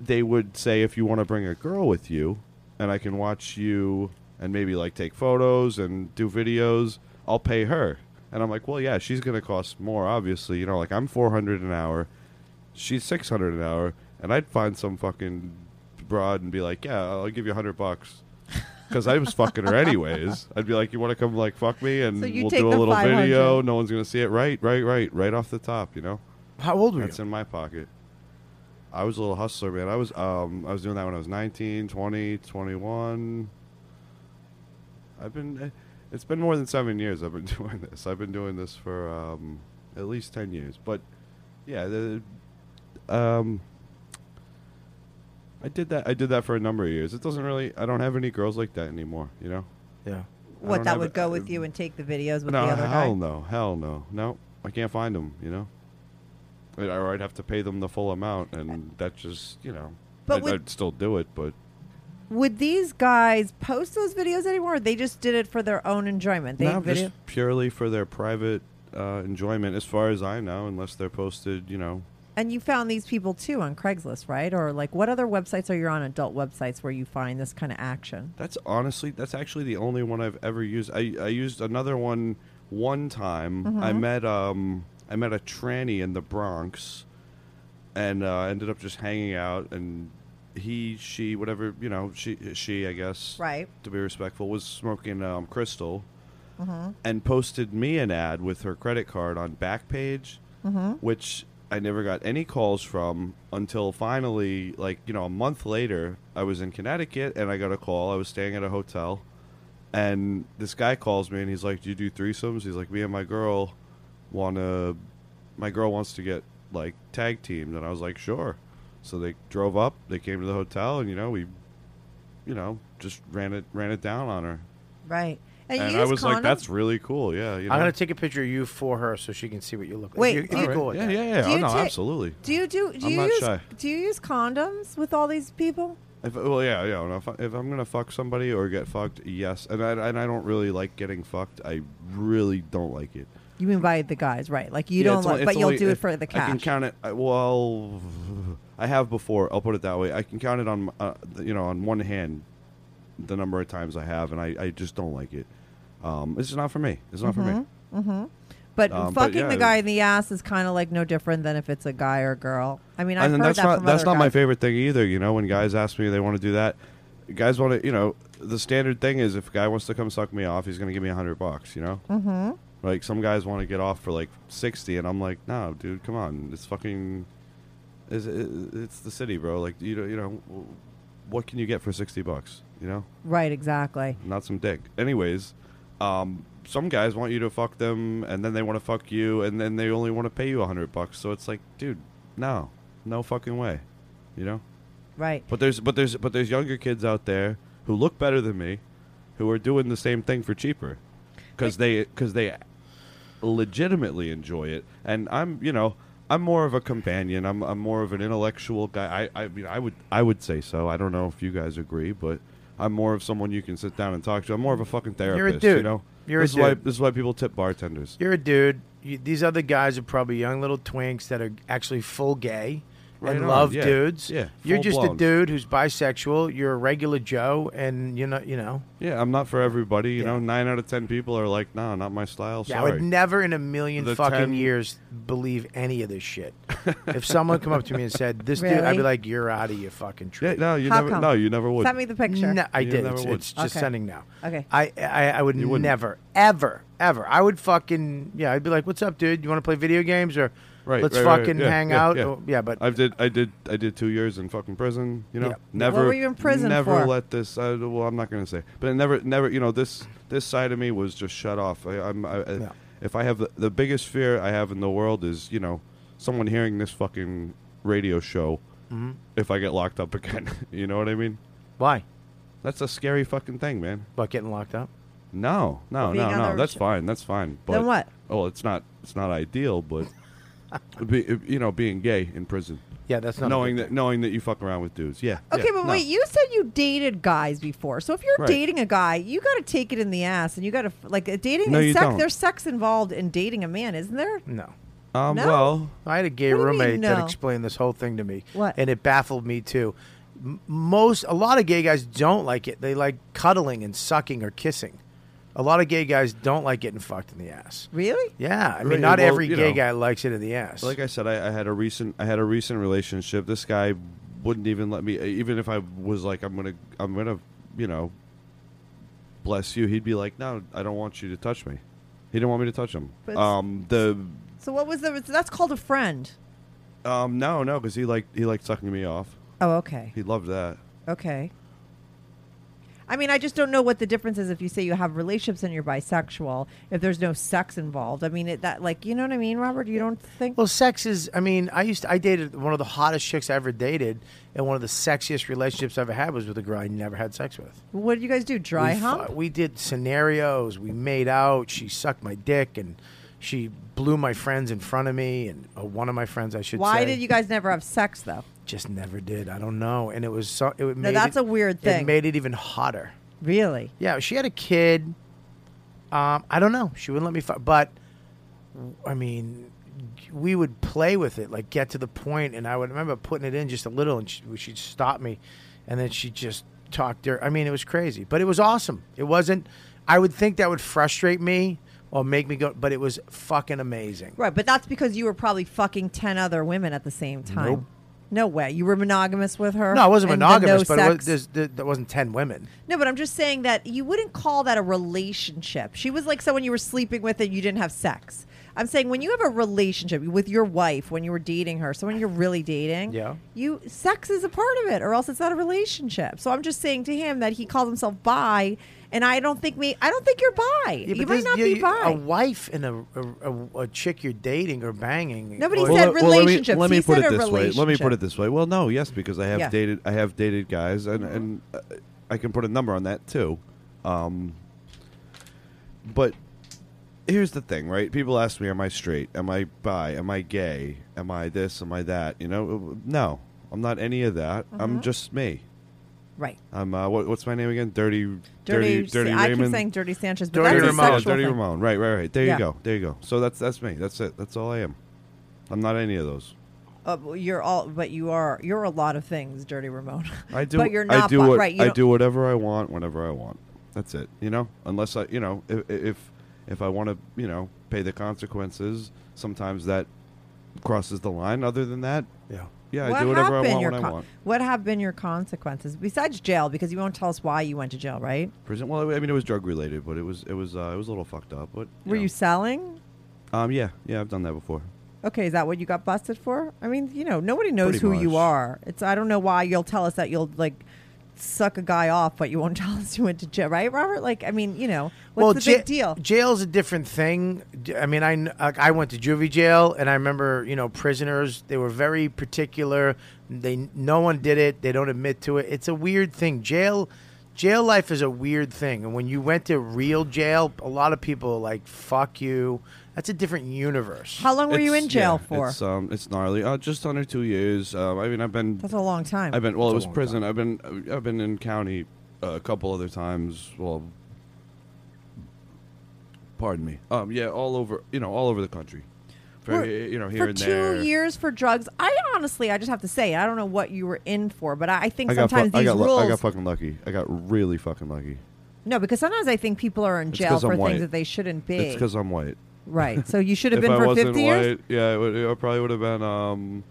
they would say if you want to bring a girl with you, and I can watch you and maybe like take photos and do videos, I'll pay her. And I'm like, well, yeah, she's gonna cost more, obviously. You know, like I'm 400 an hour she's six hundred an hour, and I'd find some fucking broad and be like, "Yeah, I'll give you a hundred bucks," [laughs] because I was fucking her anyways. I'd be like, "You want to come like fuck me, and
So you
we'll
take
do a
the
little
500.
video. No one's gonna see it. Right, right, right, right off the top. You know,
How old were you?
that's
you?
in my pocket." I was a little hustler, man. I was um I was doing that when I was 19, 20, 21. I've been eh, it's been more than 7 years I've been [laughs] doing this. I've been doing this for um at least 10 years. But yeah, the um I did that I did that for a number of years. It doesn't really I don't have any girls like that anymore, you know.
Yeah.
I
What
don't
that
have
would
a-
go with you and take the videos with
no,
the other
hell
guy?
no, hell no, no. I can't find them. You know, I- or I'd have to pay them the full amount, and that just you know,
But
I'd,
with-
I'd still do it. But
Would these guys post those videos anymore? Or they just did it for their own enjoyment. They
no,
video.
just purely for their private uh, enjoyment, as far as I know, unless they're posted, you know.
And you found these people too on Craigslist, right? Or like, what other websites are you on? Adult websites where you find this kind of action?
That's honestly, that's actually the only one I've ever used. I, I used another one one time. I
Mhm.
met um I met a tranny in the Bronx, and uh, ended up just hanging out. And he, she, whatever you know, she, she, I guess,
Right.
To be respectful, was smoking um, crystal,
Mhm.
and posted me an ad with her credit card on Backpage,
Mhm.
which I never got any calls from until finally, like you know, a month later, I was in Connecticut and I got a call. I was staying at a hotel, and this guy calls me and he's like, "Do you do threesomes?" He's like, "Me and my girl want to. My girl wants to get like tag teamed," and I was like, "Sure." So they drove up. They came to the hotel, and you know, we, you know, just ran it ran it down on her.
Right. And,
And, I
use
was like, "That's really cool." Yeah, you know.
I'm gonna take a picture of you for her so she can see what you look like.
Wait,
if
do
you,
you-
if you're cool with
yeah,
that.
yeah, yeah.
Do
Oh no,
ta-
absolutely.
Do you do? Do
I'm
you use?
shy.
Do you use condoms with all these people?
If, well, yeah, yeah. no, If, I, if I'm gonna fuck somebody or get fucked, yes. And I, and I don't really like getting fucked. I really don't like it.
You mean by the guys, right? Like you
Yeah,
don't, like,
only-
but you'll
only
do it for the cash.
I can count it. I, well, [sighs] I have before. I'll put it that way. I can count it on, uh, you know, on one hand, the number of times I have, and I, I just don't like it. Um, it's not for me. It's not for me.
Mm-hmm. But
Um, but
fucking the guy in the ass is kind of like no different than if it's a guy or girl. I mean, I've
and that's
that
not that's not my favorite thing either. You know, when guys ask me they want to do that, guys want to. You know, the standard thing is if a guy wants to come suck me off, he's going to give me a hundred bucks. You know.
Mm-hmm.
Like some guys want to get off for like sixty, and I'm like, no, dude, come on, it's fucking, it's, it's the city, bro. Like you know, you know, what can you get for sixty bucks? You know,
Right, exactly.
not some dick. Anyways, um, some guys want you to fuck them, and then they want to fuck you, and then they only want to pay you a hundred bucks. So it's like, dude, no, no fucking way. You know.
Right.
But there's but there's but there's younger kids out there who look better than me, who are doing the same thing for cheaper, because they because they legitimately enjoy it. And I'm you know I'm more of a companion. I'm I'm more of an intellectual guy. I I mean I would I would say so. I don't know if you guys agree, but I'm more of someone you can sit down and talk to. I'm more of a fucking therapist.
You're a
You
dude.
know.
You're a
this is why
dude.
this is why people tip bartenders.
You're a dude. You, these other guys are probably young little twinks that are actually full gay
Right
and
on,
love
yeah.
dudes.
Yeah,
You're just
full-blown.
a dude who's bisexual. You're a regular Joe, and you know, you know.
Yeah, I'm not for everybody. You know, nine out of ten people are like, no, not my style.
Yeah, I would never in a million
The
fucking
10
years believe any of this shit. [laughs] if someone come up to me and said, "This dude," I'd be like, "You're out of your fucking tree."
Yeah, no, you
How
never.
come?
No, you never would.
Send me the picture.
No, I
You
did.
never
It's, it's just
Okay.
sending now.
Okay.
I, I I would
You wouldn't.
never, ever, ever. I would fucking yeah. I'd be like, "What's up, dude? You want to play video games or
Right,
let's
right, right,
fucking
yeah,
hang
yeah,
out?"
yeah.
Oh, yeah, but
I did. I did. I did two years in fucking prison. You know,
Yeah.
never.
What were you in prison
Never
for?
let this. Uh, well, I'm not going to say, but it never, never. You know, this this side of me was just shut off. I, I'm. I, I-
Yeah.
If I have the, the biggest fear I have in the world is you know someone hearing this fucking radio show.
Mm-hmm.
If I get locked up [laughs] again, you know what I mean?
why?
That's a scary fucking thing, man.
About getting locked up?
No, no, no, no. That's
sh-
fine. That's fine. But
Then what?
Oh, it's not. It's not ideal, but [laughs] Be, you know, being gay in prison.
Yeah, that's not
knowing that knowing that you fuck around with dudes. Yeah.
Okay,
yeah,
but
no.
wait, you said you dated guys before. So if you're
Right.
dating a guy, you got to take it in the ass, and you got to like uh, dating.
No,
is
you
sex,
don't.
There's sex involved in dating a man, isn't there?
No.
Um,
No?
well,
I had a gay
What do you mean,
roommate that explained this whole thing to me.
What?
And it baffled me too. M- Most, a lot of gay guys don't like it. They like cuddling and sucking or kissing. A lot of gay guys don't like getting fucked in the ass.
Really?
Yeah, I mean,
Right,
not
well,
every
you
gay
know.
guy likes it in the ass.
like I said, I, I had a recent I had a recent relationship. This guy wouldn't even let me. Even if I was like, I'm gonna, I'm gonna, you know, bless you. He'd be like, No, I don't want you to touch me. He didn't want me to touch him.
But-
Um, the
So what was the? That's called a friend.
um, no, no, because he liked he liked sucking me off.
Oh, okay,
He loved that.
okay. I mean, I just don't know what the difference is if you say you have relationships and you're bisexual. If there's no sex involved, I mean, it, that like you know what I mean, Robert? You don't think?
Well, sex is. I mean, I used. To, I dated one of the hottest chicks I ever dated, and one of the sexiest relationships I ever had was with a girl I never had sex with.
what did you guys do? Dry
we
hump?
fu- we did scenarios. We made out. She sucked my dick, and she blew my friends in front of me, and uh, one of my friends, I should say.
Why
say.
did you guys never have sex though?
Just never did. I don't know. And it was so. It
No, that's
it-
a weird thing.
It made it even hotter.
Really?
Yeah, she had a kid. Um, I don't know. She wouldn't let me. Fu- but I mean, we would play with it, like get to the point, and I would remember putting it in just a little, and she, she'd stop me, and then she'd just talk dirt. I mean, it was crazy, but it was awesome. It wasn't. I would think that would frustrate me or make me go, but it was fucking amazing.
Right, but that's because you were probably fucking ten other women at the same time.
Nope.
No way. You were monogamous with her.
No, I wasn't
and the
monogamous,
no
but it was,
sex?
there's, there, there wasn't ten women.
No, but I'm just saying that you wouldn't call that a relationship. She was like someone you were sleeping with and you didn't have sex. I'm saying when you have a relationship with your wife, when you were dating her, someone you're really dating,
Yeah.
you sex is a part of it, or else it's not a relationship. So I'm just saying to him that he called himself bi, and I don't think me. I don't think you're bi.
Yeah,
you might not
you-
be bi.
A wife and a, a, a, a chick you're dating or banging.
Nobody
or-
said
let- let me,
relationships.
let me
He
put
said
it this way. Let me put it this way. Well, no, yes, because I have
Yeah.
dated. I have dated guys, and and uh, I can put a number on that too. Um, but here's the thing, right? People ask me, "Am I straight? Am I bi? Am I gay? Am I this? Am I that?" You know, no, I'm not any of that.
Mm-hmm.
I'm just me.
right.
I'm uh, what, what's my name again? Dirty,
Dirty.
dirty, dirty
I
Raymond.
keep saying Dirty Sanchez, but
Dirty
that's
Ramone.
a sexual
Dirty
thing.
Ramone. Right, right, right. There
Yeah.
you go. There you go. So that's that's me. That's it. That's all I am. I'm not any of those.
Uh, you're all, but you are. You're a lot of things, Dirty Ramone.
I [laughs] do.
But you're not
I do
bi-
what,
right. You
I
don't-
do whatever I want whenever I want. That's it. You know, unless I, you know, if if, if I want to, you know, pay the consequences. Sometimes that crosses the line. Other than that,
Yeah.
yeah,
what
I do whatever I want
your
when I want.
What have been your consequences besides jail? Because you won't tell us why you went to jail, right?
Prison. Well, I mean, it was drug related, but it was it was uh, it was a little fucked up. But
Were
know.
you selling?
Um. Yeah. Yeah. I've done that before.
Okay, is that what you got busted for? I mean, you know, nobody knows
Pretty
who you are. It's I don't know why you'll tell us that you'll like suck a guy off, but you won't [laughs] tell us you went to jail, right, Robert? Like, I mean, you know, what's
well,
the
ja-
big deal?
Jail's a different thing. I mean, I I went to juvie jail, and I remember you know prisoners. They were very particular. They no one did it. They don't admit to it. It's a weird thing. Jail, jail life is a weird thing. And when you went to real jail, a lot of people are like fuck you. That's a different universe.
How long were you in jail
yeah,
for?
It's um, it's gnarly. Uh, just under two years. Um, I mean, I've been
That's a long time.
I've been well.
It's
It was
long
prison. I've been I've been in county uh, a couple other times. Well, pardon me. Um, yeah, all over. You know, all over the country. For,
For-
you know, here
for
and
two
there.
years for drugs. I honestly, I just have to say, I don't know what you were in for, but I, I think
I got, fu-
sometimes
I
these
got, lu-
rules.
I got fucking lucky. I got really fucking lucky.
no, because sometimes I think people are in
It's
jail
'cause
for
I'm
things
white.
that they shouldn't be.
It's because I'm white.
Right. So you should have been
I
for
wasn't
fifty
white,
years.
yeah, it, would, it probably would have been. Um,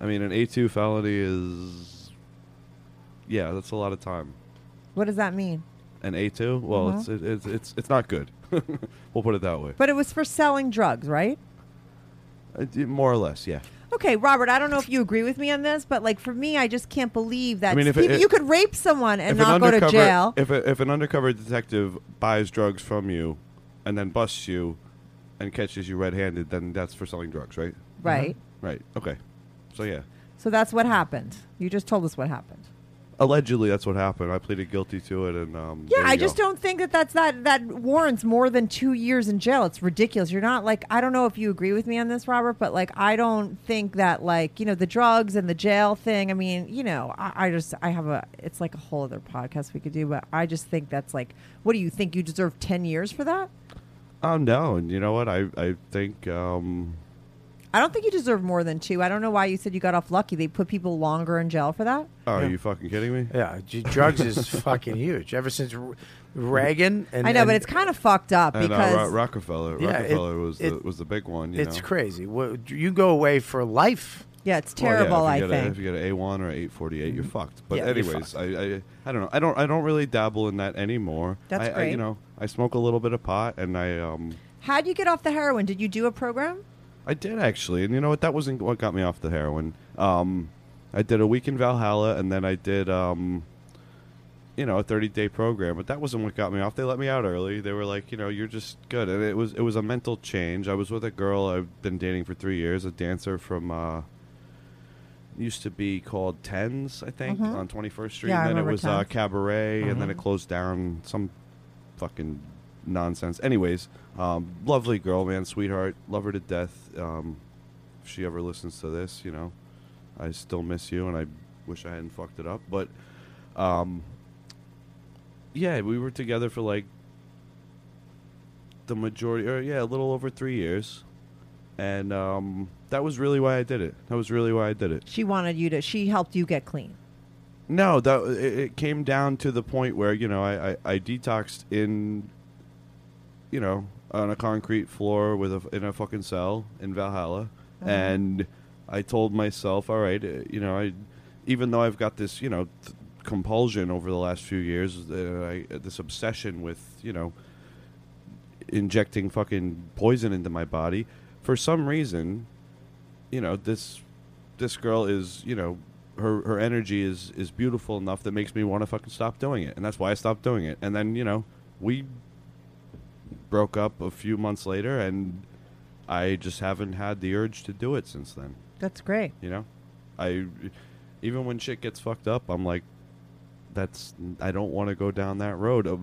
I mean, an A two felony is. Yeah, that's a lot of time.
What does that mean?
An A two? Well,
Uh-huh.
it's it, it's it's it's not good. [laughs] we'll put it that way.
But it was for selling drugs, right?
Uh, more or less, yeah.
Okay, Robert, I don't know if you agree with me on this, but like for me, I just can't believe that
I mean, if it-
people,
it-
you could rape someone and not go to jail.
If a, if an undercover detective buys drugs from you, and then busts you, and catches you red-handed, then that's for selling drugs, right?
right.
Right. Okay. So yeah.
So that's what happened. You just told us what happened.
allegedly that's what happened. I pleaded guilty to it, and um,
Yeah,
there you
I just
go.
don't think that that's that that warrants more than two years in jail. It's ridiculous. You're not like I don't know if you agree with me on this, Robert, but like I don't think that like you know the drugs and the jail thing. I mean, you know, I, I just I have a it's like a whole other podcast we could do, but I just think that's like, what do you think you deserve ten years for that?
Oh no, and you know what? I I think um,
I don't think you deserve more than two. I don't know why you said you got off lucky. They put people longer in jail for that.
oh, are you fucking kidding me?
Yeah, j- drugs is [laughs] fucking huge. Ever since R- Reagan, and
I know, but
and
it's kind of fucked up
And uh,
because
Ro- Rockefeller,
Yeah, it-
Rockefeller was the,
it-
was the big one. You
it's
know?
crazy. What, you go away for life.
Yeah, it's
Well, yeah,
terrible. I
get a-
think.
if you get an A one or eight forty eight, you're fucked. But
Yeah, you're
anyways, I, I I don't know. I don't I don't really dabble in that anymore.
That's
I, I,
great.
you know, I smoke a little bit of pot, and I um
How'd you get off the heroin? Did you do a program?
I did actually, and you know what? That wasn't what got me off the heroin. Um, I did a week in Valhalla, and then I did um, you know, a thirty day program. But that wasn't what got me off. They let me out early. They were like, you know, you're just good, and it was it was a mental change. I was with a girl I've been dating for three years, a dancer from. Uh, Used to be called Tens, I think,
Mhm.
on Twenty First Street,
Yeah, I
and then it
remember
was uh,
Tens.
Cabaret, and then it closed down. Some fucking nonsense. Anyways, um, lovely girl, man, sweetheart, love her to death. Um, if she ever listens to this, you know, I still miss you, and I wish I hadn't fucked it up. But, um, yeah, we were together for like the majority, or yeah, a little over three years, and um, that was really why I did it. That was really why I did it.
She wanted you to. She helped you get clean.
No, that it, it came down to the point where you know I, I, I detoxed in, you know, on a concrete floor with a in a fucking cell in Valhalla,
Uh-huh.
and I told myself, all right, uh, you know, I even though I've got this you know th- compulsion over the last few years, uh, I, this obsession with you know injecting fucking poison into my body, for some reason, you know this this girl is you know her her energy is is beautiful enough that makes me want to fucking stop doing it, and that's why I stopped doing it. And then you know we broke up a few months later, and I just haven't had the urge to do it since then.
That's great.
You know, I even when shit gets fucked up, I'm like, that's I don't want to go down that road. A,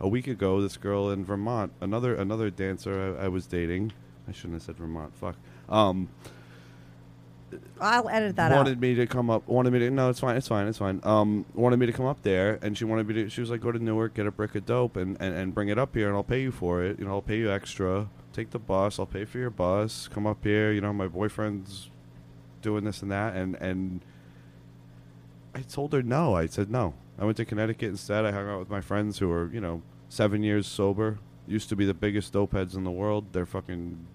a week ago, this girl in Vermont, another another dancer I, I was dating. I shouldn't have said Vermont. Fuck. Um,
I'll edit that
wanted
out.
me to come up. Wanted me to no, it's fine, it's fine, it's fine. Um, wanted me to come up there, and she wanted me to. She was like, go to Newark, get a brick of dope, and, and, and bring it up here, and I'll pay you for it. You know, I'll pay you extra. Take the bus. I'll pay for your bus. Come up here. You know, my boyfriend's doing this and that, and and I told her no. I said no. I went to Connecticut instead. I hung out with my friends who are you know seven years sober. Used to be the biggest dope heads in the world. They're fucking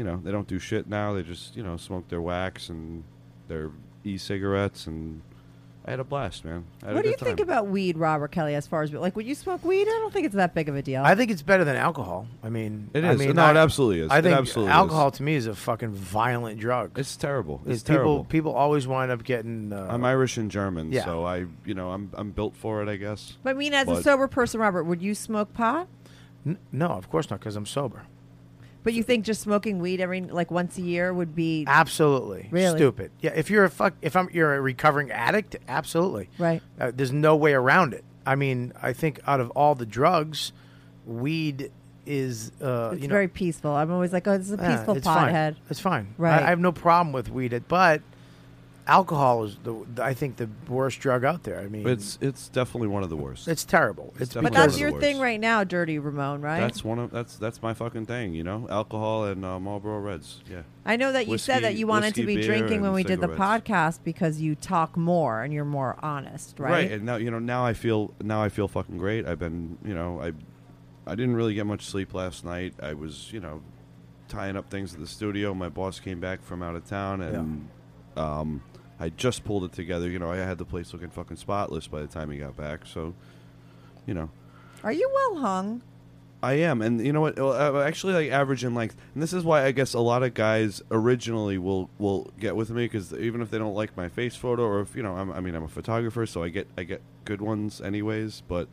you know, they don't do shit now. They just, you know, smoke their wax and their e-cigarettes, and I had a blast, man. I had
What
a
do you
good
think about weed, Robert Kelly? As far as like, would you smoke weed? I don't think it's that big of a deal.
I think it's better than alcohol. I mean,
It
I mean,
No,
I-
it absolutely is.
I think
absolutely
alcohol to me is a fucking violent drug.
It's terrible. It's
people
terrible.
people always wind up getting. Uh,
I'm Irish and German,
Yeah.
so I, you know, I'm I'm built for it, I guess.
But I mean, as a sober person, Robert, would you smoke pot?
N- no, of course not, because I'm sober.
But you think just smoking weed every like once a year would be
Absolutely,
Really?
stupid. Yeah, if you're a fuck, if I'm you're a recovering addict, absolutely.
right?
Uh, there's no way around it. I mean, I think out of all the drugs, weed is. Uh,
It's
you know,
very peaceful. I'm always like, oh, this is a
yeah,
peaceful
it's fine.
pothead.
It's fine.
Right.
I, I have no problem with weed, but alcohol is the I think the worst drug out there. I mean,
It's it's definitely one of the worst.
it's terrible. It's,
definitely
But that's your thing right now, Dirty Ramone, right?
That's one of that's that's my fucking thing, you know, alcohol and uh, Marlboro Reds. Yeah.
I know that you said that you wanted to be drinking when
and
we did the podcast because you talk more and you're more honest, right? Right.
And now you know now I feel now I feel fucking great. I've been you know I I didn't really get much sleep last night. I was you know tying up things at the studio. My boss came back from out of town and um, I just pulled it together. You know I had the place looking fucking spotless by the time he got back. So you know
Are you well hung?
I am, and you know what? Uh, actually, like average in length, and this is why I guess a lot of guys originally will will get with me because even if they don't like my face photo, or if you know, I'm, I mean, I'm a photographer, so I get I get good ones anyways. But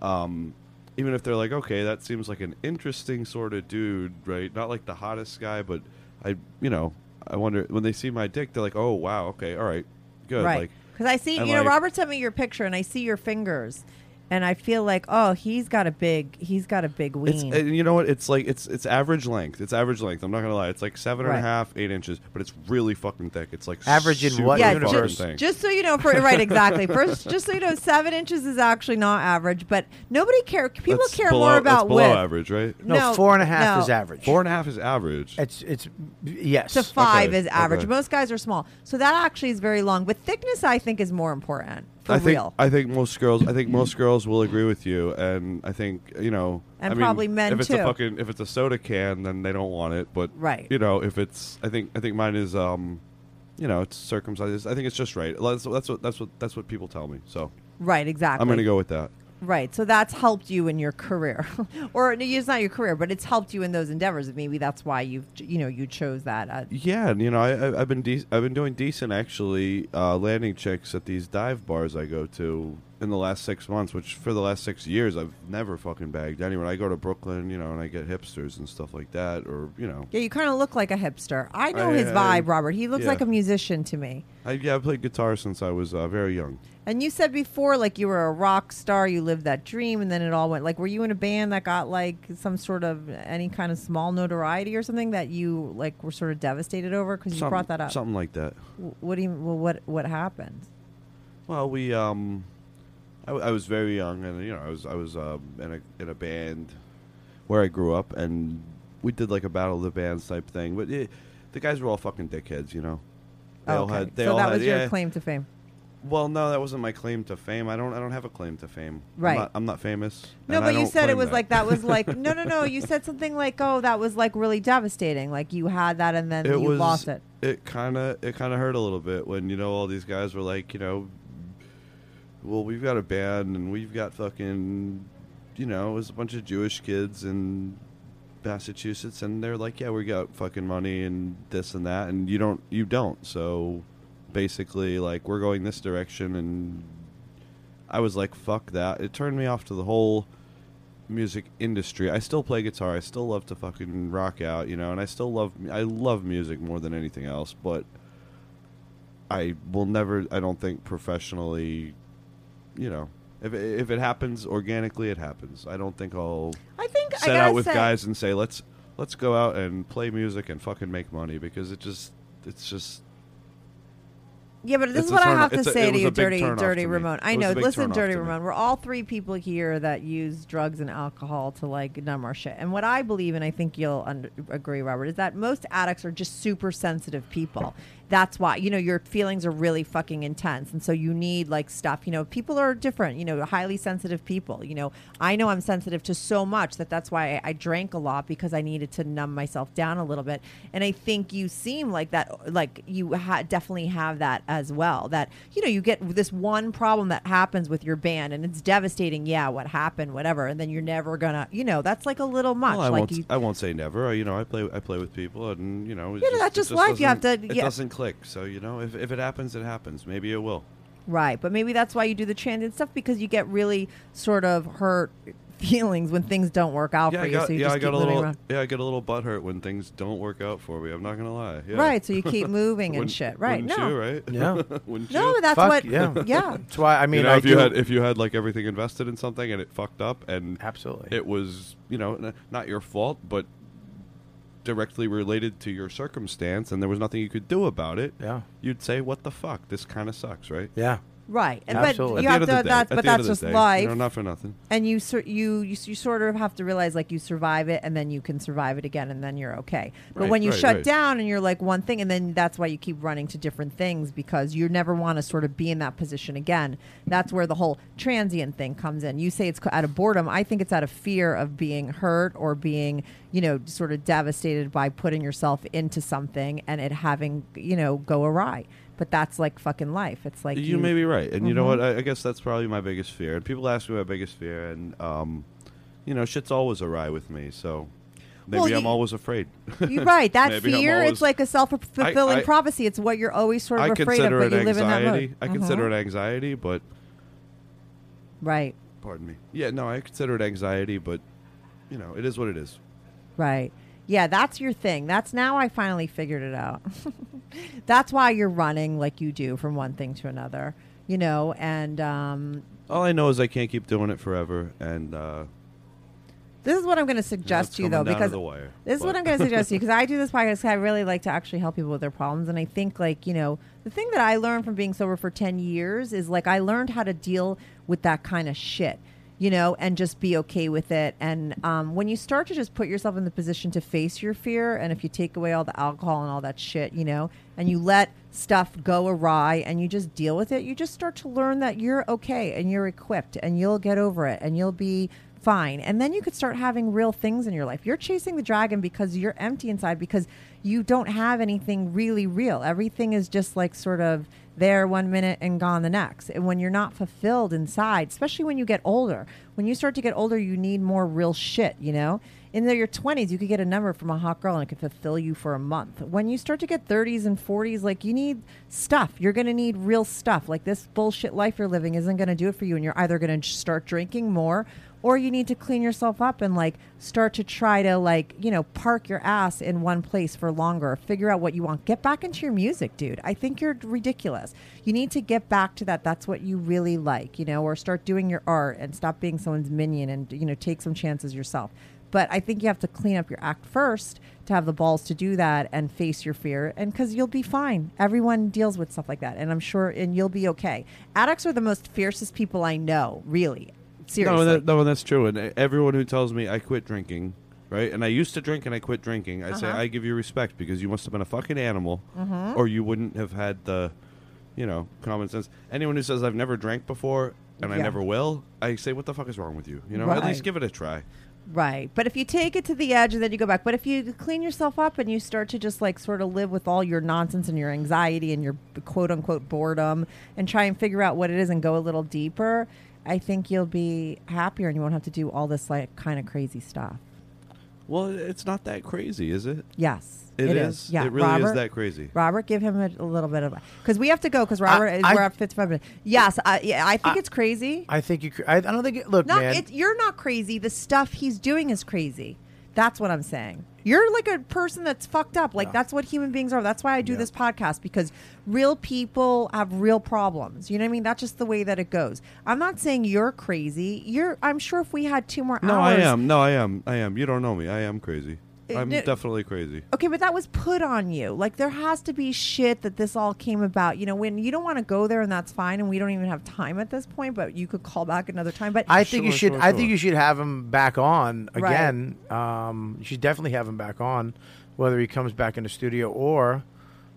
um, even if they're like, okay, that seems like an interesting sort of dude, right? Not like the hottest guy, but I, you know, I wonder when they see my dick, they're like, oh wow, okay, all right, good,
right.
like.
Because I see,
And,
you know,
like-
Robert sent me your picture, and I see your fingers, and I feel like, oh, he's got a big, he's got a big
It's,
ween.
and you know what? It's like it's it's average length. It's average length. I'm not gonna lie. It's like seven and a
Right.
half, eight inches, but it's really fucking thick. It's like
Average in
super
what
yeah,
fucking
universe?
just,
thick.
just so you know, for right, exactly. First, just so you know, seven inches is actually not average, but nobody care. People
That's
care
below,
more about
that's below
width.
average, right?
No,
No,
four and a half
no.
is average.
Four and a half is average.
It's it's yes.
to five
Okay,
is average.
okay.
Most guys are small, so that actually is very long. But thickness, I think, is more important for
I think
real.
I think most girls I think most girls will agree with you, and I think you know,
And
I mean,
probably men,
If it's
too.
a fucking if it's a soda can, then they don't want it. But
Right.
you know, if it's I think I think mine is um, you know, it's circumcised. I think it's just right. That's, that's what that's what that's what people tell me. So
right, exactly.
I'm gonna go with that.
Right. So that's helped you in your career, [laughs] or it's not your career, but it's helped you in those endeavors. Maybe that's why you've you know you chose that. Uh,
Yeah, and you know, I, I've been de- I've been doing decent actually, uh, landing checks at these dive bars I go to in the last six months. Which for the last six years, I've never fucking bagged anyone. I go to Brooklyn, you know, and I get hipsters and stuff like that, or you know,
yeah, you kind of look like a hipster. I know
I-
his
I-
vibe, Robert. He looks
yeah.
like a musician to me.
I yeah, I played guitar since I was uh, very young.
And you said before, like you were a rock star, you lived that dream, and then it all went. Like, were you in a band that got like some sort of any kind of small notoriety or something that you like were sort of devastated over because you brought that up?
Something like that.
W- What do you? Well, what what happened?
Well, we um, I, w- I was very young, and you know, I was I was um, in a in a band where I grew up, and we did like a battle of the bands type thing. But it, the guys were all fucking dickheads, you know. They all had. They
so
all
that
had,
was your
yeah.
claim to fame.
Well, no, that wasn't my claim to fame. I don't. I don't have a claim to fame.
Right.
I'm not, I'm not famous.
No, but you said it was
that.
like that was [laughs] like no, no, no. You said something like, "Oh, that was like really devastating." Like you had that and then
it
you
was.
lost it.
It kind of. It kind of hurt a little bit when you know all these guys were like, you know, well, we've got a band and we've got fucking, you know, it was a bunch of Jewish kids in Massachusetts, and they're like, yeah, we got fucking money and this and that, and you don't. You don't. So basically, like, we're going this direction, and I was like, fuck that. It turned me off to the whole music industry. I still play guitar. I still love to fucking rock out, you know, and I still love I love music more than anything else, but I will never I don't think professionally, you know, if it, if it happens organically it happens. I don't think I'll
I think I
set
gotta
out with
say,
guys and say let's let's go out and play music and fucking make money because it just it's just
Yeah, but this
It's
is what I have to
it's a-
say to you, dirty, dirty. Ramone. I know. Listen, dirty. Ramone. We're all three people here that use drugs and alcohol to like numb our shit. And what I believe, and I think you'll under, agree, Robert, is that most addicts are just super sensitive people. That's why you know your feelings are really fucking intense, and so you need like stuff. You know, people are different. You know, highly sensitive people. You know, I know I'm sensitive to so much that that's why I, I drank a lot because I needed to numb myself down a little bit. And I think you seem like that. Like you ha- definitely have that as well. That you know, you get this one problem that happens with your band, and it's devastating. Yeah, what happened, whatever, and then you're never gonna. You know, that's like a little much.
well, I
like
won't
you,
I won't say never. I, you know, I play I play with people and you know, it's
Yeah,
just,
that's
it
just life. You have to-
It
yeah.
doesn't click. So, you know, if if it happens it happens. Maybe it will.
Right, but maybe that's why you do the transient stuff because you get really sort of hurt feelings when things don't work out
Yeah,
for
I
you.
got,
so you
yeah,
just
I got
keep
a little
around.
yeah, I get a little butt hurt when things don't work out for me. I'm not gonna lie. Yeah.
Right, so you keep [laughs] moving and shit. Right,
wouldn't
no,
you, right?
Yeah. [laughs]
wouldn't
no,
you?
that's
Fuck,
what.
yeah. [laughs]
yeah.
That's why I mean
you know,
I
if you had if you had like everything invested in something and it fucked up and
absolutely
it was you know n- not your fault but directly related to your circumstance and there was nothing you could do about it.
Yeah.
You'd say, "What the fuck? This kind of sucks," right?
yeah.
Right, and
Absolutely.
but you
At
have
the end
to.
of the day,
That's
at
but
the end
that's
of the
just
day,
life.
You know, not for nothing.
and you, sur- you you you sort of have to realize like you survive it and then you can survive it again and then you're okay but
Right,
when you
right,
shut
right.
down and you're like one thing and then that's why you keep running to different things because you never want to sort of be in that position again that's where the whole transient thing comes in you say it's co- out of boredom i think it's out of fear of being hurt or being you know sort of devastated by putting yourself into something and it having you know go awry but that's like fucking life it's like
you, may be right, and you know what? I, I guess that's probably my biggest fear. And people ask me my biggest fear, and um, you know, shit's always awry with me. So maybe
Well,
I'm
you-
always afraid.
You're right. That [laughs] fear,
always-
it's like a self fulfilling prophecy. It's what you're always sort of
I
afraid of,
consider
but you live in that
anxiety.
mode.
I consider
Mhm.
it anxiety, but
Right,
pardon me. Yeah, no, I consider it anxiety, but you know, it is what it is.
right. Yeah, that's your thing. That's now I finally figured it out. [laughs] that's why you're running like you do from one thing to another, you know, and um,
All I know is I can't keep doing it forever, and uh,
this is what I'm going to suggest to you though
coming down to
because
wire,
this is what I'm going [laughs] to suggest to you because I do this podcast 'cause I really like to actually help people with their problems and I think like, you know, the thing that I learned from being sober for 10 years is like I learned how to deal with that kind of shit. You know, and just be okay with it. And um, when you start to just put yourself in the position to face your fear, and if you take away all the alcohol and all that shit, you know, and you let stuff go awry and you just deal with it, you just start to learn that you're okay and you're equipped and you'll get over it and you'll be fine. And then you could start having real things in your life. You're chasing the dragon because you're empty inside because you don't have anything really real. Everything is just like sort of there one minute and gone the next. And when you're not fulfilled inside, especially when you get older, when you start to get older, you need more real shit, you know? In your 20s, you could get a number from a hot girl and it could fulfill you for a month. When you start to get 30s and 40s, like you need stuff. You're going to need real stuff. Like this bullshit life you're living isn't going to do it for you. And you're either going to start drinking more or you need to clean yourself up and like start to try to like you know park your ass in one place for longer. Figure out what you want. Get back into your music dude. I think you're ridiculous. You need to get back to that. That's what you really like you know or start doing your art and stop being someone's minion and you know take some chances yourself. But i think you have to clean up your act first to have the balls to do that and face your fear and because you'll be fine. Everyone deals with stuff like that and i'm sure and you'll be okay. Addicts are the most fiercest people i know really seriously
No, that, no, that's true. And uh, everyone who tells me I quit drinking, right? And I used to drink and I quit drinking. I say
Uh-huh.
I give you respect because you must have been a fucking animal,
Mhm.
or you wouldn't have had the, you know, common sense. Anyone who says I've never drank before and I
Yeah.
never will, I say, what the fuck is wrong with you? You know, at
Right.
least give it a try.
Right. But if you take it to the edge and then you go back, but if you clean yourself up and you start to just like sort of live with all your nonsense and your anxiety and your quote unquote boredom and try and figure out what it is and go a little deeper, I think you'll be happier and you won't have to do all this like kind of crazy stuff.
Well, it's not that crazy, is it?
Yes.
It
it
is?
Yeah.
It really is that crazy.
Robert, give him a, a little bit of because we have to go because Robert is
I-
we're at fifty five minutes. Yes, I, yeah, I think it's crazy.
I think you. cr- I, I don't think. It, look,
Not
man.
it, you're not crazy. The stuff he's doing is crazy. That's what I'm saying. You're like a person that's fucked up. Like that's what human beings are. That's why I do this podcast because real people have real problems. You know what I mean? That's just the way that it goes. I'm not saying you're crazy. You're. I'm sure if we had two more hours.
No, I am. No, I am. I am. You don't know me. I am crazy. I'm
no-
definitely crazy.
Okay, but that was put on you. Like there has to be shit that this all came about. You know, when you don't want to go there, and that's fine. And we don't even have time at this point. But you could call back another time. But
I think you should. I think you should have him back on
Right.
again. Um, you should definitely have him back on, whether he comes back in the studio or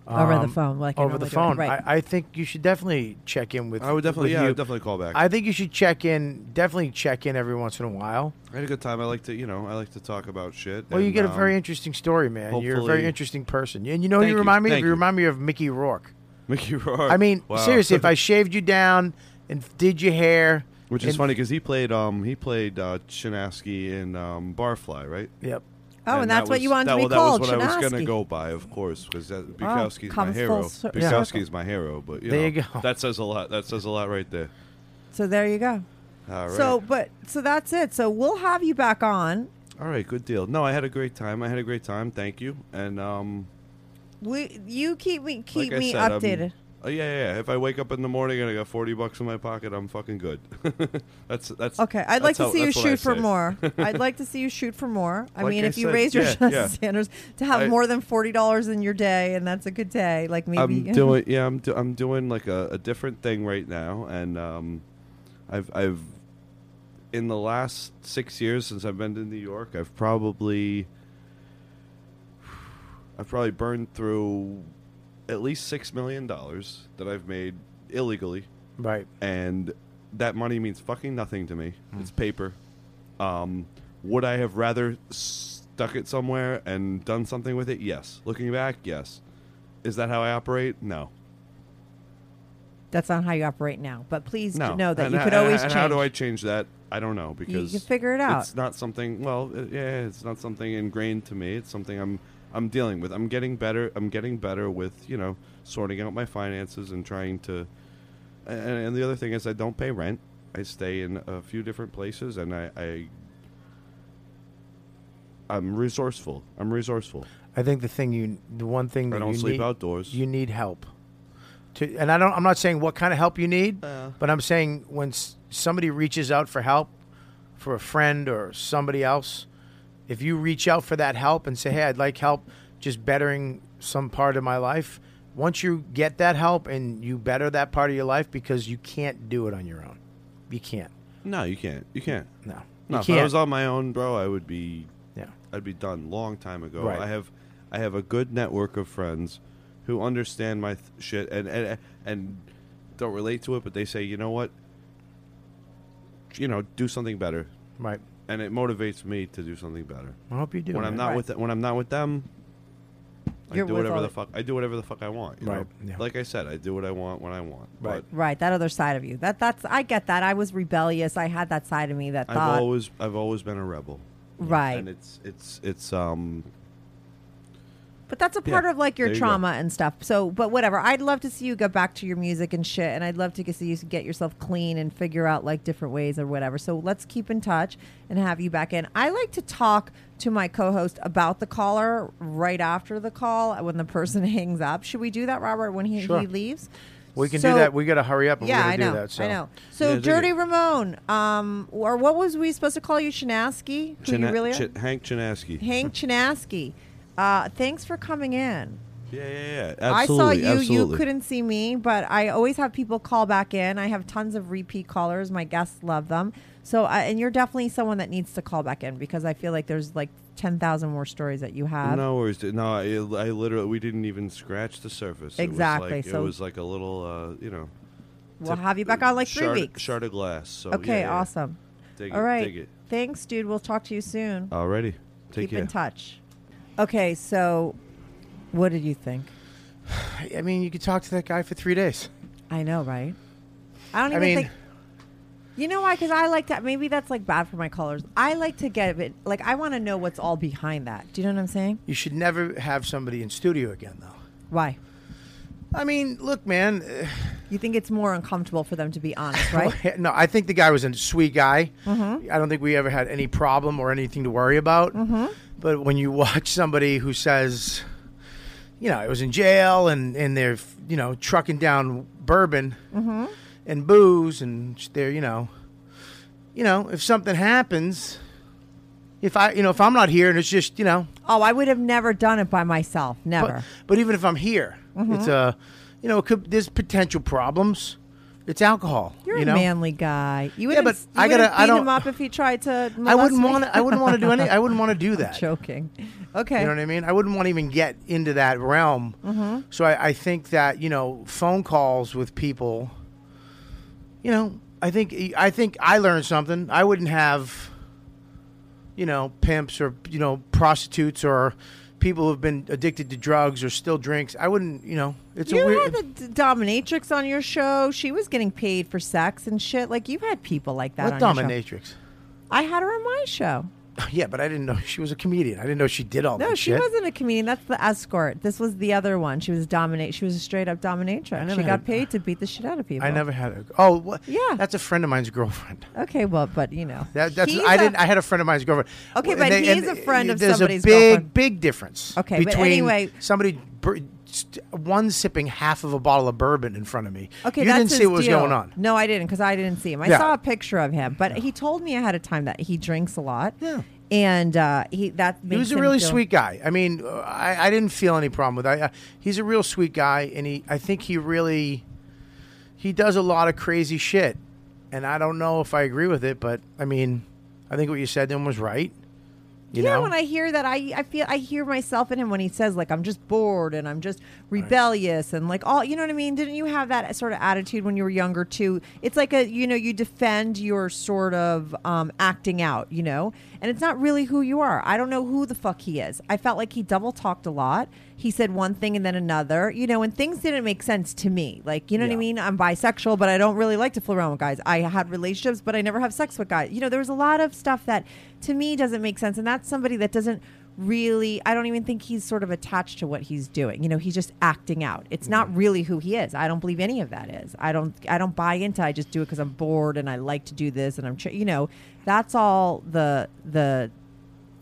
Over the
um,
phone, like
over the phone.
Right.
I, I think you should definitely check in with.
I would definitely-
with
yeah, I would definitely call back.
I think you should check in. Definitely check in every once in a while.
I had a good time. I like to, you know, I like to talk about shit.
Well, you
and,
get a
um,
very interesting story, man. You're a very interesting person, and you know who
Thank
you
you,
remind me of. You
you.
remind me of Mickey Rourke.
Mickey Rourke.
I mean,
Wow.
seriously, if I [laughs] shaved you down and did your hair,
Which is funny because he played um he played uh, Chinaski in um, Barfly, right?
Yep.
Oh, and that's
that
what
was-
you wanted
that,
to be
well,
called,
That was what I was going to go by, of course, because Bukowski's my hero.
full cir-
Bukowski's my hero, but you
There
know,
you go. [laughs]
That says a lot. That says a lot right there.
so there you go.
All right.
So, but so that's it. So we'll have you back on.
all right, good deal. No, I had a great time. I had a great time. Thank you. And um,
We you keep me keep
like
me
said, I'm-
updated.
Oh yeah, yeah, yeah. If I wake up in the morning and I got forty bucks in my pocket, I'm fucking good. [laughs] that's that's
Okay, I'd like
that's
to
how-
see you
that's what I
shoot for more. [laughs] I'd like to see you shoot for more. I
Like
mean,
I
if you
said,
raise your
yeah, yeah.
standards to have
I-
more than forty dollars in your day, and that's a good day. Like maybe
I'm [laughs] doing yeah, I'm do, I'm doing like a, a different thing right now, and um, I've I've in the last six years since I've been to New York, I've probably [sighs] I've probably burned through at least six million dollars that I've made illegally,
right?
And that money means fucking nothing to me.
Hmm.
It's paper. Um, would I have rather stuck it somewhere and done something with it? Yes. Looking back, yes. Is that how I operate? No.
that's not how you operate now. But please
No.
know that
And
you could
and-
always
and
change.
How do I change that? I don't know because you
can figure it out.
It's not something. Well, yeah, it's not something ingrained to me. It's something I'm I'm dealing with. I'm getting better. I'm getting better with you know sorting out my finances and trying to. And, and the other thing is I don't pay rent. I stay in a few different places, and I, I I'm resourceful. I'm resourceful.
I think the thing you, the one thing that I
don't
you
sleep
need,
outdoors.
You need help. To, and I don't. I'm not saying what kind of help you need,
Uh.
but I'm saying when s- somebody reaches out for help, for a friend or somebody else, if you reach out for that help and say, "Hey, I'd like help just bettering some part of my life," once you get that help and you better that part of your life, because you can't do it on your own. You can't.
No, you can't. You can't.
No.
No,
You
if I was on my own, bro, I would be.
Yeah.
I'd be done long time ago.
Right.
I have, I have a good network of friends who understand my th- shit and, and and don't relate to it, but they say, you know what, you know, do something better,
Right.
And it motivates me to do something better.
I hope you do.
when I'm not
Right.
with when I'm not with them, I
You're
do whatever the
the-
fuck I do whatever the fuck I want. you
Right,
know?
yeah.
Like I said, I do what I want when I want.
Right.
Right, that other side of you. That that's I get that. I was rebellious. I had that side of me that thought
I've always I've always been a rebel.
Right.
And it's it's it's um
But that's a part
Yeah,
of like your
there you go.
trauma and stuff. So, but whatever. I'd love to see you go back to your music and shit, and I'd love to see you get yourself clean and figure out like different ways or whatever. So let's keep in touch and have you back in. I like to talk to my co-host about the caller right after the call when the person [laughs] hangs up. Should we do that, Robert, when he,
Sure.
he leaves?
We can
So-
do that. We got to hurry up. And
yeah,
we're
I know.
do that. So.
I know. So,
Yeah,
Dirty
it.
Ramone, um, or what was we supposed to call you, Chinaski? Who you
China-
really are?
Ch- Hank Chinaski.
Hank [laughs] Chinaski. Uh, thanks for coming in.
Yeah, yeah, yeah.
I saw you.
Absolutely.
You couldn't see me, but I always have people call back in. I have tons of repeat callers. My guests love them. So, uh, and you're definitely someone that needs to call back in because I feel like there's like ten thousand more stories that you have.
No worries. No, I, I literally we didn't even scratch the surface.
Exactly,
It was like,
so-
it was like a little, uh, you know.
We'll have you back on like three
shard,
weeks.
Shard of glass. So
okay,
yeah,
awesome.
Dig
All
it,
right. Thanks, dude. We'll talk to you soon.
Alrighty. Take
Keep
care.
in touch. Okay, so what did you think? [sighs]
I mean, you could talk to that guy for three days.
I know, right? I don't
I
even
mean-
think. You know why? Because I like to. Maybe that's like bad for my colors. I like to get it. Like I want to know what's all behind that. Do you know what I'm saying?
You should never have somebody in studio again, though.
Why?
I mean, look, man. uh,
You think it's more uncomfortable for them to be honest, [laughs] right?
no, I think the guy was a sweet guy.
Mhm.
I don't think we ever had any problem or anything to worry about.
Mhm.
But when you watch somebody who says, you know, I was in jail and, and they're, you know, trucking down bourbon
Mhm.
and booze and they're, you know, you know, if something happens, if I, you know, if I'm not here and it's just, you know,
Oh, I would have never done it by myself. Never.
but, but even if I'm here,
Mhm.
it's a, you know, it could, there's potential problems. It's alcohol.
You're
you
a manly guy. You
Yeah,
wouldn't.
but
you
I gotta-
wouldn't
I
beat
don't-
up if he tried to.
I wouldn't want to. I wouldn't want to do any. I wouldn't want to do [laughs] that.
I'm joking. Okay.
You know what I mean? I wouldn't want to even get into that realm.
Mhm.
So I, I think that you know, phone calls with people. You know, I think I think I learned something. I wouldn't have. You know, pimps or you know prostitutes or people who've been addicted to drugs or still drinks. I wouldn't. You know, it's
you
a weird.
You had the dominatrix on your show. She was getting paid for sex and shit. Like you've had people like that.
what
on your show.
dominatrix?
I had her on my show. [laughs]
Yeah, but I didn't know she was a comedian. I didn't know she did all this.
No,
that
she
shit.
wasn't a comedian. That's the escort. This was the other one. She was a dominate. She was a straight up dominatrix. She got
a-
paid to beat the shit out of people.
I never had a. Oh?
Yeah.
That's a friend of mine's girlfriend.
Okay, well, but you know,
That, that's I
a-
didn't. I had a friend of mine's girlfriend.
Okay,
And
but
they-
he's a friend of
there's
somebody's
a big,
girlfriend.
big difference.
Okay, but
between
anyway-
somebody one sipping half of a bottle of bourbon in front of me.
Okay,
you didn't see what was going on.
No, I didn't because I didn't see him. I
Yeah.
saw a picture of him, but he told me ahead of time that he drinks a lot. Yeah, and uh, he that
He was a really
feel-
sweet guy. I mean, I, I didn't feel any problem with. It. I, he's a real sweet guy, and he. I think he really. He does a lot of crazy shit, and I don't know if I agree with it, but I mean, I think what you said to him was right. You
yeah,
know,
when I hear that, I I feel I hear myself in him when he says like I'm just bored and I'm just rebellious and like all you know what I mean. Didn't you have that sort of attitude when you were younger too? It's like a you know you defend your sort of um, acting out, you know, and it's not really who you are. I don't know who the fuck he is. I felt like he double talked a lot. He said one thing and then another, you know, and things didn't make sense to me. Like you know what I mean? I'm bisexual, but I don't really like to fool around with guys. I had relationships, but I never have sex with guys. You know, there was a lot of stuff that to me doesn't make sense, and that's somebody that doesn't really. I don't even think he's sort of attached to what he's doing. You know, he's just acting out. It's not mm. really who he is. I don't believe any of that is. I don't. I don't buy into. I just do it because I'm bored and I like to do this, and I'm. You know, that's all the the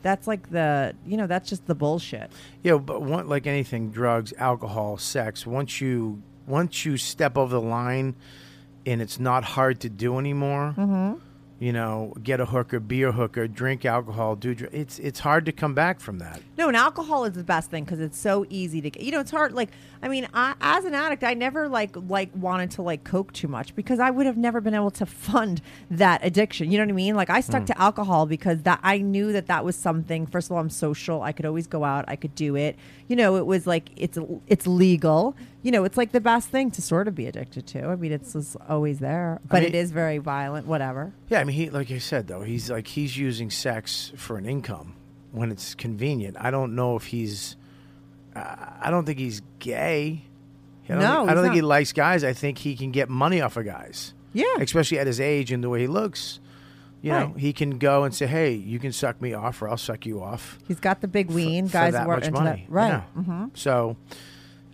That's like the you know that's just the bullshit.
Yeah, but one, like anything, drugs, alcohol, sex. Once you once you step over the line, and it's not hard to do anymore.
Mm-hmm.
You know, get a hooker, be a hooker, drink alcohol, do. dr- It's it's hard to come back from that.
No, and alcohol is the best thing because it's so easy to get. You know, it's hard. Like, I mean, I, as an addict, I never like like wanted to like coke too much because I would have never been able to fund that addiction. You know what I mean? Like, I stuck
Mm.
to alcohol because that I knew that that was something. First of all, I'm social. I could always go out. I could do it. You know, it was like it's it's legal. You know, it's like the best thing to sort of be addicted to. I mean, it's just always there, but
mean-
it is very violent. Whatever.
Yeah, I mean, he like I said though, he's like he's using sex for an income when it's convenient. I don't know if he's. Uh, I don't think he's gay. I don't,
No,
think, I don't think he likes guys. I think he can get money off of guys.
Yeah,
especially at his age and the way he looks. You know, he can go and say, "Hey, you can suck me off, or I'll suck you off."
He's got the big ween.
for
Guys
that
were
much
into
money,
that. Right.
Yeah.
hmm
So,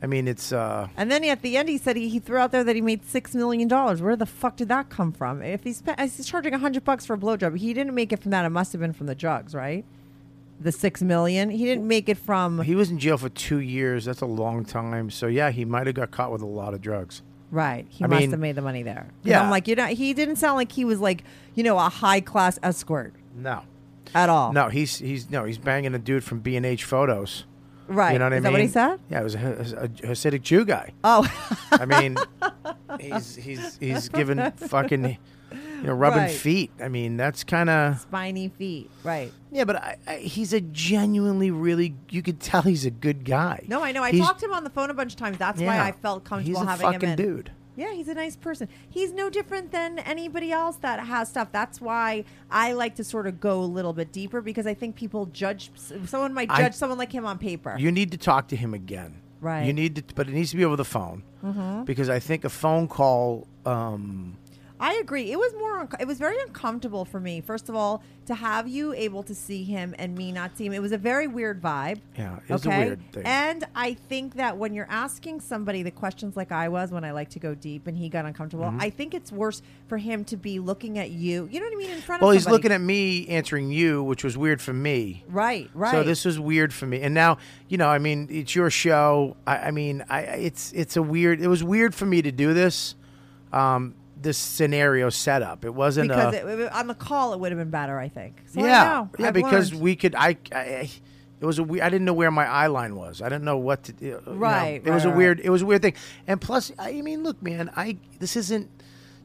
I mean, it's uh,
And then at the end, he said he, he threw out there that he made six million dollars. Where the fuck did that come from? If he's he's charging a hundred bucks for a blowjob, he didn't make it from that. It must have been from the drugs, right? The six million. He didn't make it from
he was in jail for two years. That's a long time. So yeah, he might have got caught with a lot of drugs.
right. He
I
must
mean-
have made the money there.
Yeah.
I'm like you know he didn't sound like he was like you know a high class escort
No,
at all.
no, he's he's no, he's banging a dude from B and H Photos.
Right.
You know what
Is
I mean?
that what he said?
Yeah, it was a, a, a Hasidic Jew guy.
Oh.
I mean, he's he's he's giving fucking, you know, rubbing
Right.
feet. I mean, that's kind of
Spiny feet. Right.
yeah, but I, I, he's a genuinely really. You could tell he's a good guy.
No, I know. I
He's-
talked to him on the phone a bunch of times. That's why
Yeah.
I felt comfortable
He's a
having
fucking
him in.
dude.
Yeah, he's a nice person. He's no different than anybody else that has stuff. That's why I like to sort of go a little bit deeper because I think people judge. Someone might
I-
judge someone like him on paper.
You need to talk to him again.
Right.
You need to, but it needs to be over the phone
Mhm.
because I think a phone call. Um,
I agree. It was more. unco- It was very uncomfortable for me. First of all, to have you able to see him and me not see him. It was a very weird vibe.
yeah, it's
okay?
a weird thing.
And I think that when you're asking somebody the questions like I was when I like to go deep and he got uncomfortable,
Mhm.
I think it's worse for him to be looking at you. You know what I mean? In front
well,
of
he's looking at me answering you, which was weird for me.
Right, right.
So this was weird for me, and now you know. I mean, it's your show. I, I mean, I it's it's a weird. It was weird for me to do this. Um, this scenario setup. It wasn't
because
a,
it, on the call it would have been better, I think. So I
yeah,
know.
yeah,
I've
because
learned.
we could. I, I it was a. we- I didn't know where my eye line was. I didn't know what to. do.
Right,
It was
right,
a weird. It was a weird thing. And plus, I mean, look, man. I this isn't.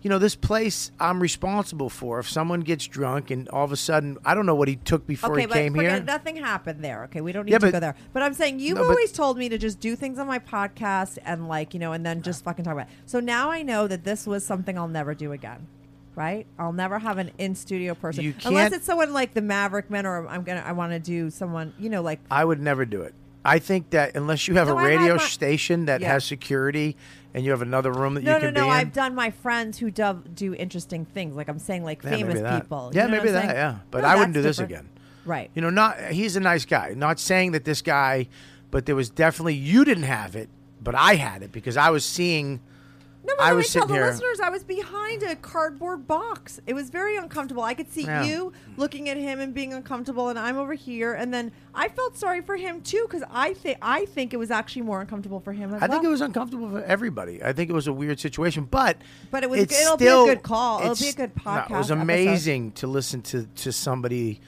You know, this place I'm responsible for. If someone gets drunk and all of a sudden, I don't know what he took before
okay,
he
but
came
forget,
here.
Uh, nothing happened there. Okay, we don't need
Yeah,
to
but-
go there. But I'm saying you've
No,
always told me to just do things on my podcast and like you know, and then just fucking talk about. it. So now I know that this was something I'll never do again. Right? I'll never have an in studio person unless it's someone like the Maverick Men, or I'm gonna I want to do someone you know like
I would never do it. I think that unless you have
No,
a radio
my-
station that
Yeah.
has security and you have another room that
no
you
no
can
no.
be in.
I've done my friends who do, do interesting things. Like I'm saying, like
Yeah, maybe
famous
that.
people.
Yeah,
You know what
maybe
I'm
that.
saying?
Yeah, but
No,
I wouldn't do
that's
this
different.
again.
Right.
You know, not he's a nice guy. Not saying that this guy, but there was definitely you didn't have it, but I had it because I was seeing.
No, but
I
let
was
me tell
sitting
the
here.
listeners I was behind a cardboard box. It was very uncomfortable. I could see
Yeah.
you looking at him and being uncomfortable, and I'm over here. And then I felt sorry for him too because I think I think it was actually more uncomfortable for him as
I think it was uncomfortable for everybody. I think it was a weird situation, but
But it was- it'll be a good call. It'll be a good
no, it was
podcast episode.
amazing to listen to to somebody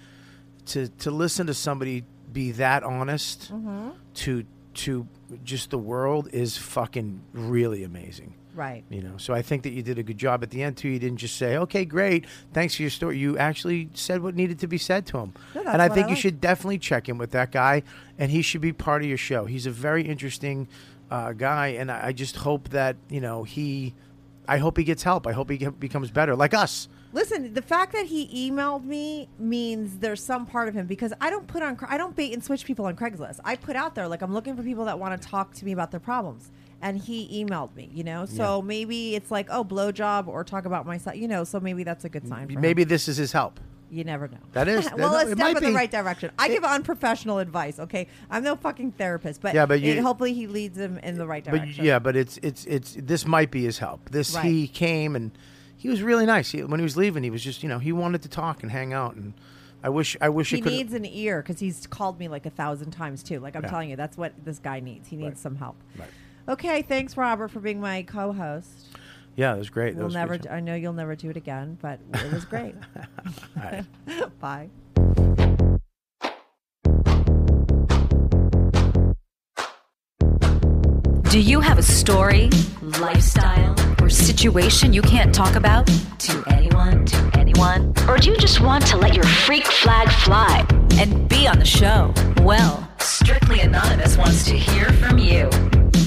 to to listen to somebody be that honest
Mhm.
to to just the world is fucking really amazing.
Right.
You know, so I think that you did a good job at the end too. You didn't just say, "Okay, great, thanks for your story." You actually said what needed to be said to him,
No,
and I think
I
you should definitely check in with that guy, and he should be part of your show. He's a very interesting uh, guy, and I I just hope that you know he. I hope he gets help. I hope he get, becomes better, like us.
Listen, the fact that he emailed me means there's some part of him because I don't put on I don't bait and switch people on Craigslist. I put out there like I'm looking for people that want to talk to me about their problems. And he emailed me, you know. So maybe it's like, oh, blowjob or talk about myself, you know. So maybe that's a good sign.
Maybe
him.
this is his help.
you never know.
That is- [laughs]
well,
that-
a
it
step
might
in the right direction. I give unprofessional advice. Okay, I'm no fucking therapist, but
Yeah, but you-
it- hopefully he leads him in the right
But
direction.
yeah, but it's it's it's this might be his help. This
Right.
he came and he was really nice. He, when he was leaving, he was just you know he wanted to talk and hang out and I wish. I wish
he needs an ear because he's called me like a thousand times too. Like I'm
Yeah.
telling you, that's what this guy needs. He needs
Right.
some help.
Right.
Okay, thanks, Robert, for being my co-host.
Yeah, it was great.
We'll
was
never—I know you'll never do it again, but it was [laughs] great. [laughs] Bye.
Do you have a story, lifestyle, or situation you can't talk about to anyone, to anyone? Or do you just want to let your freak flag fly and be on the show? Well, Strictly Anonymous wants to hear from you.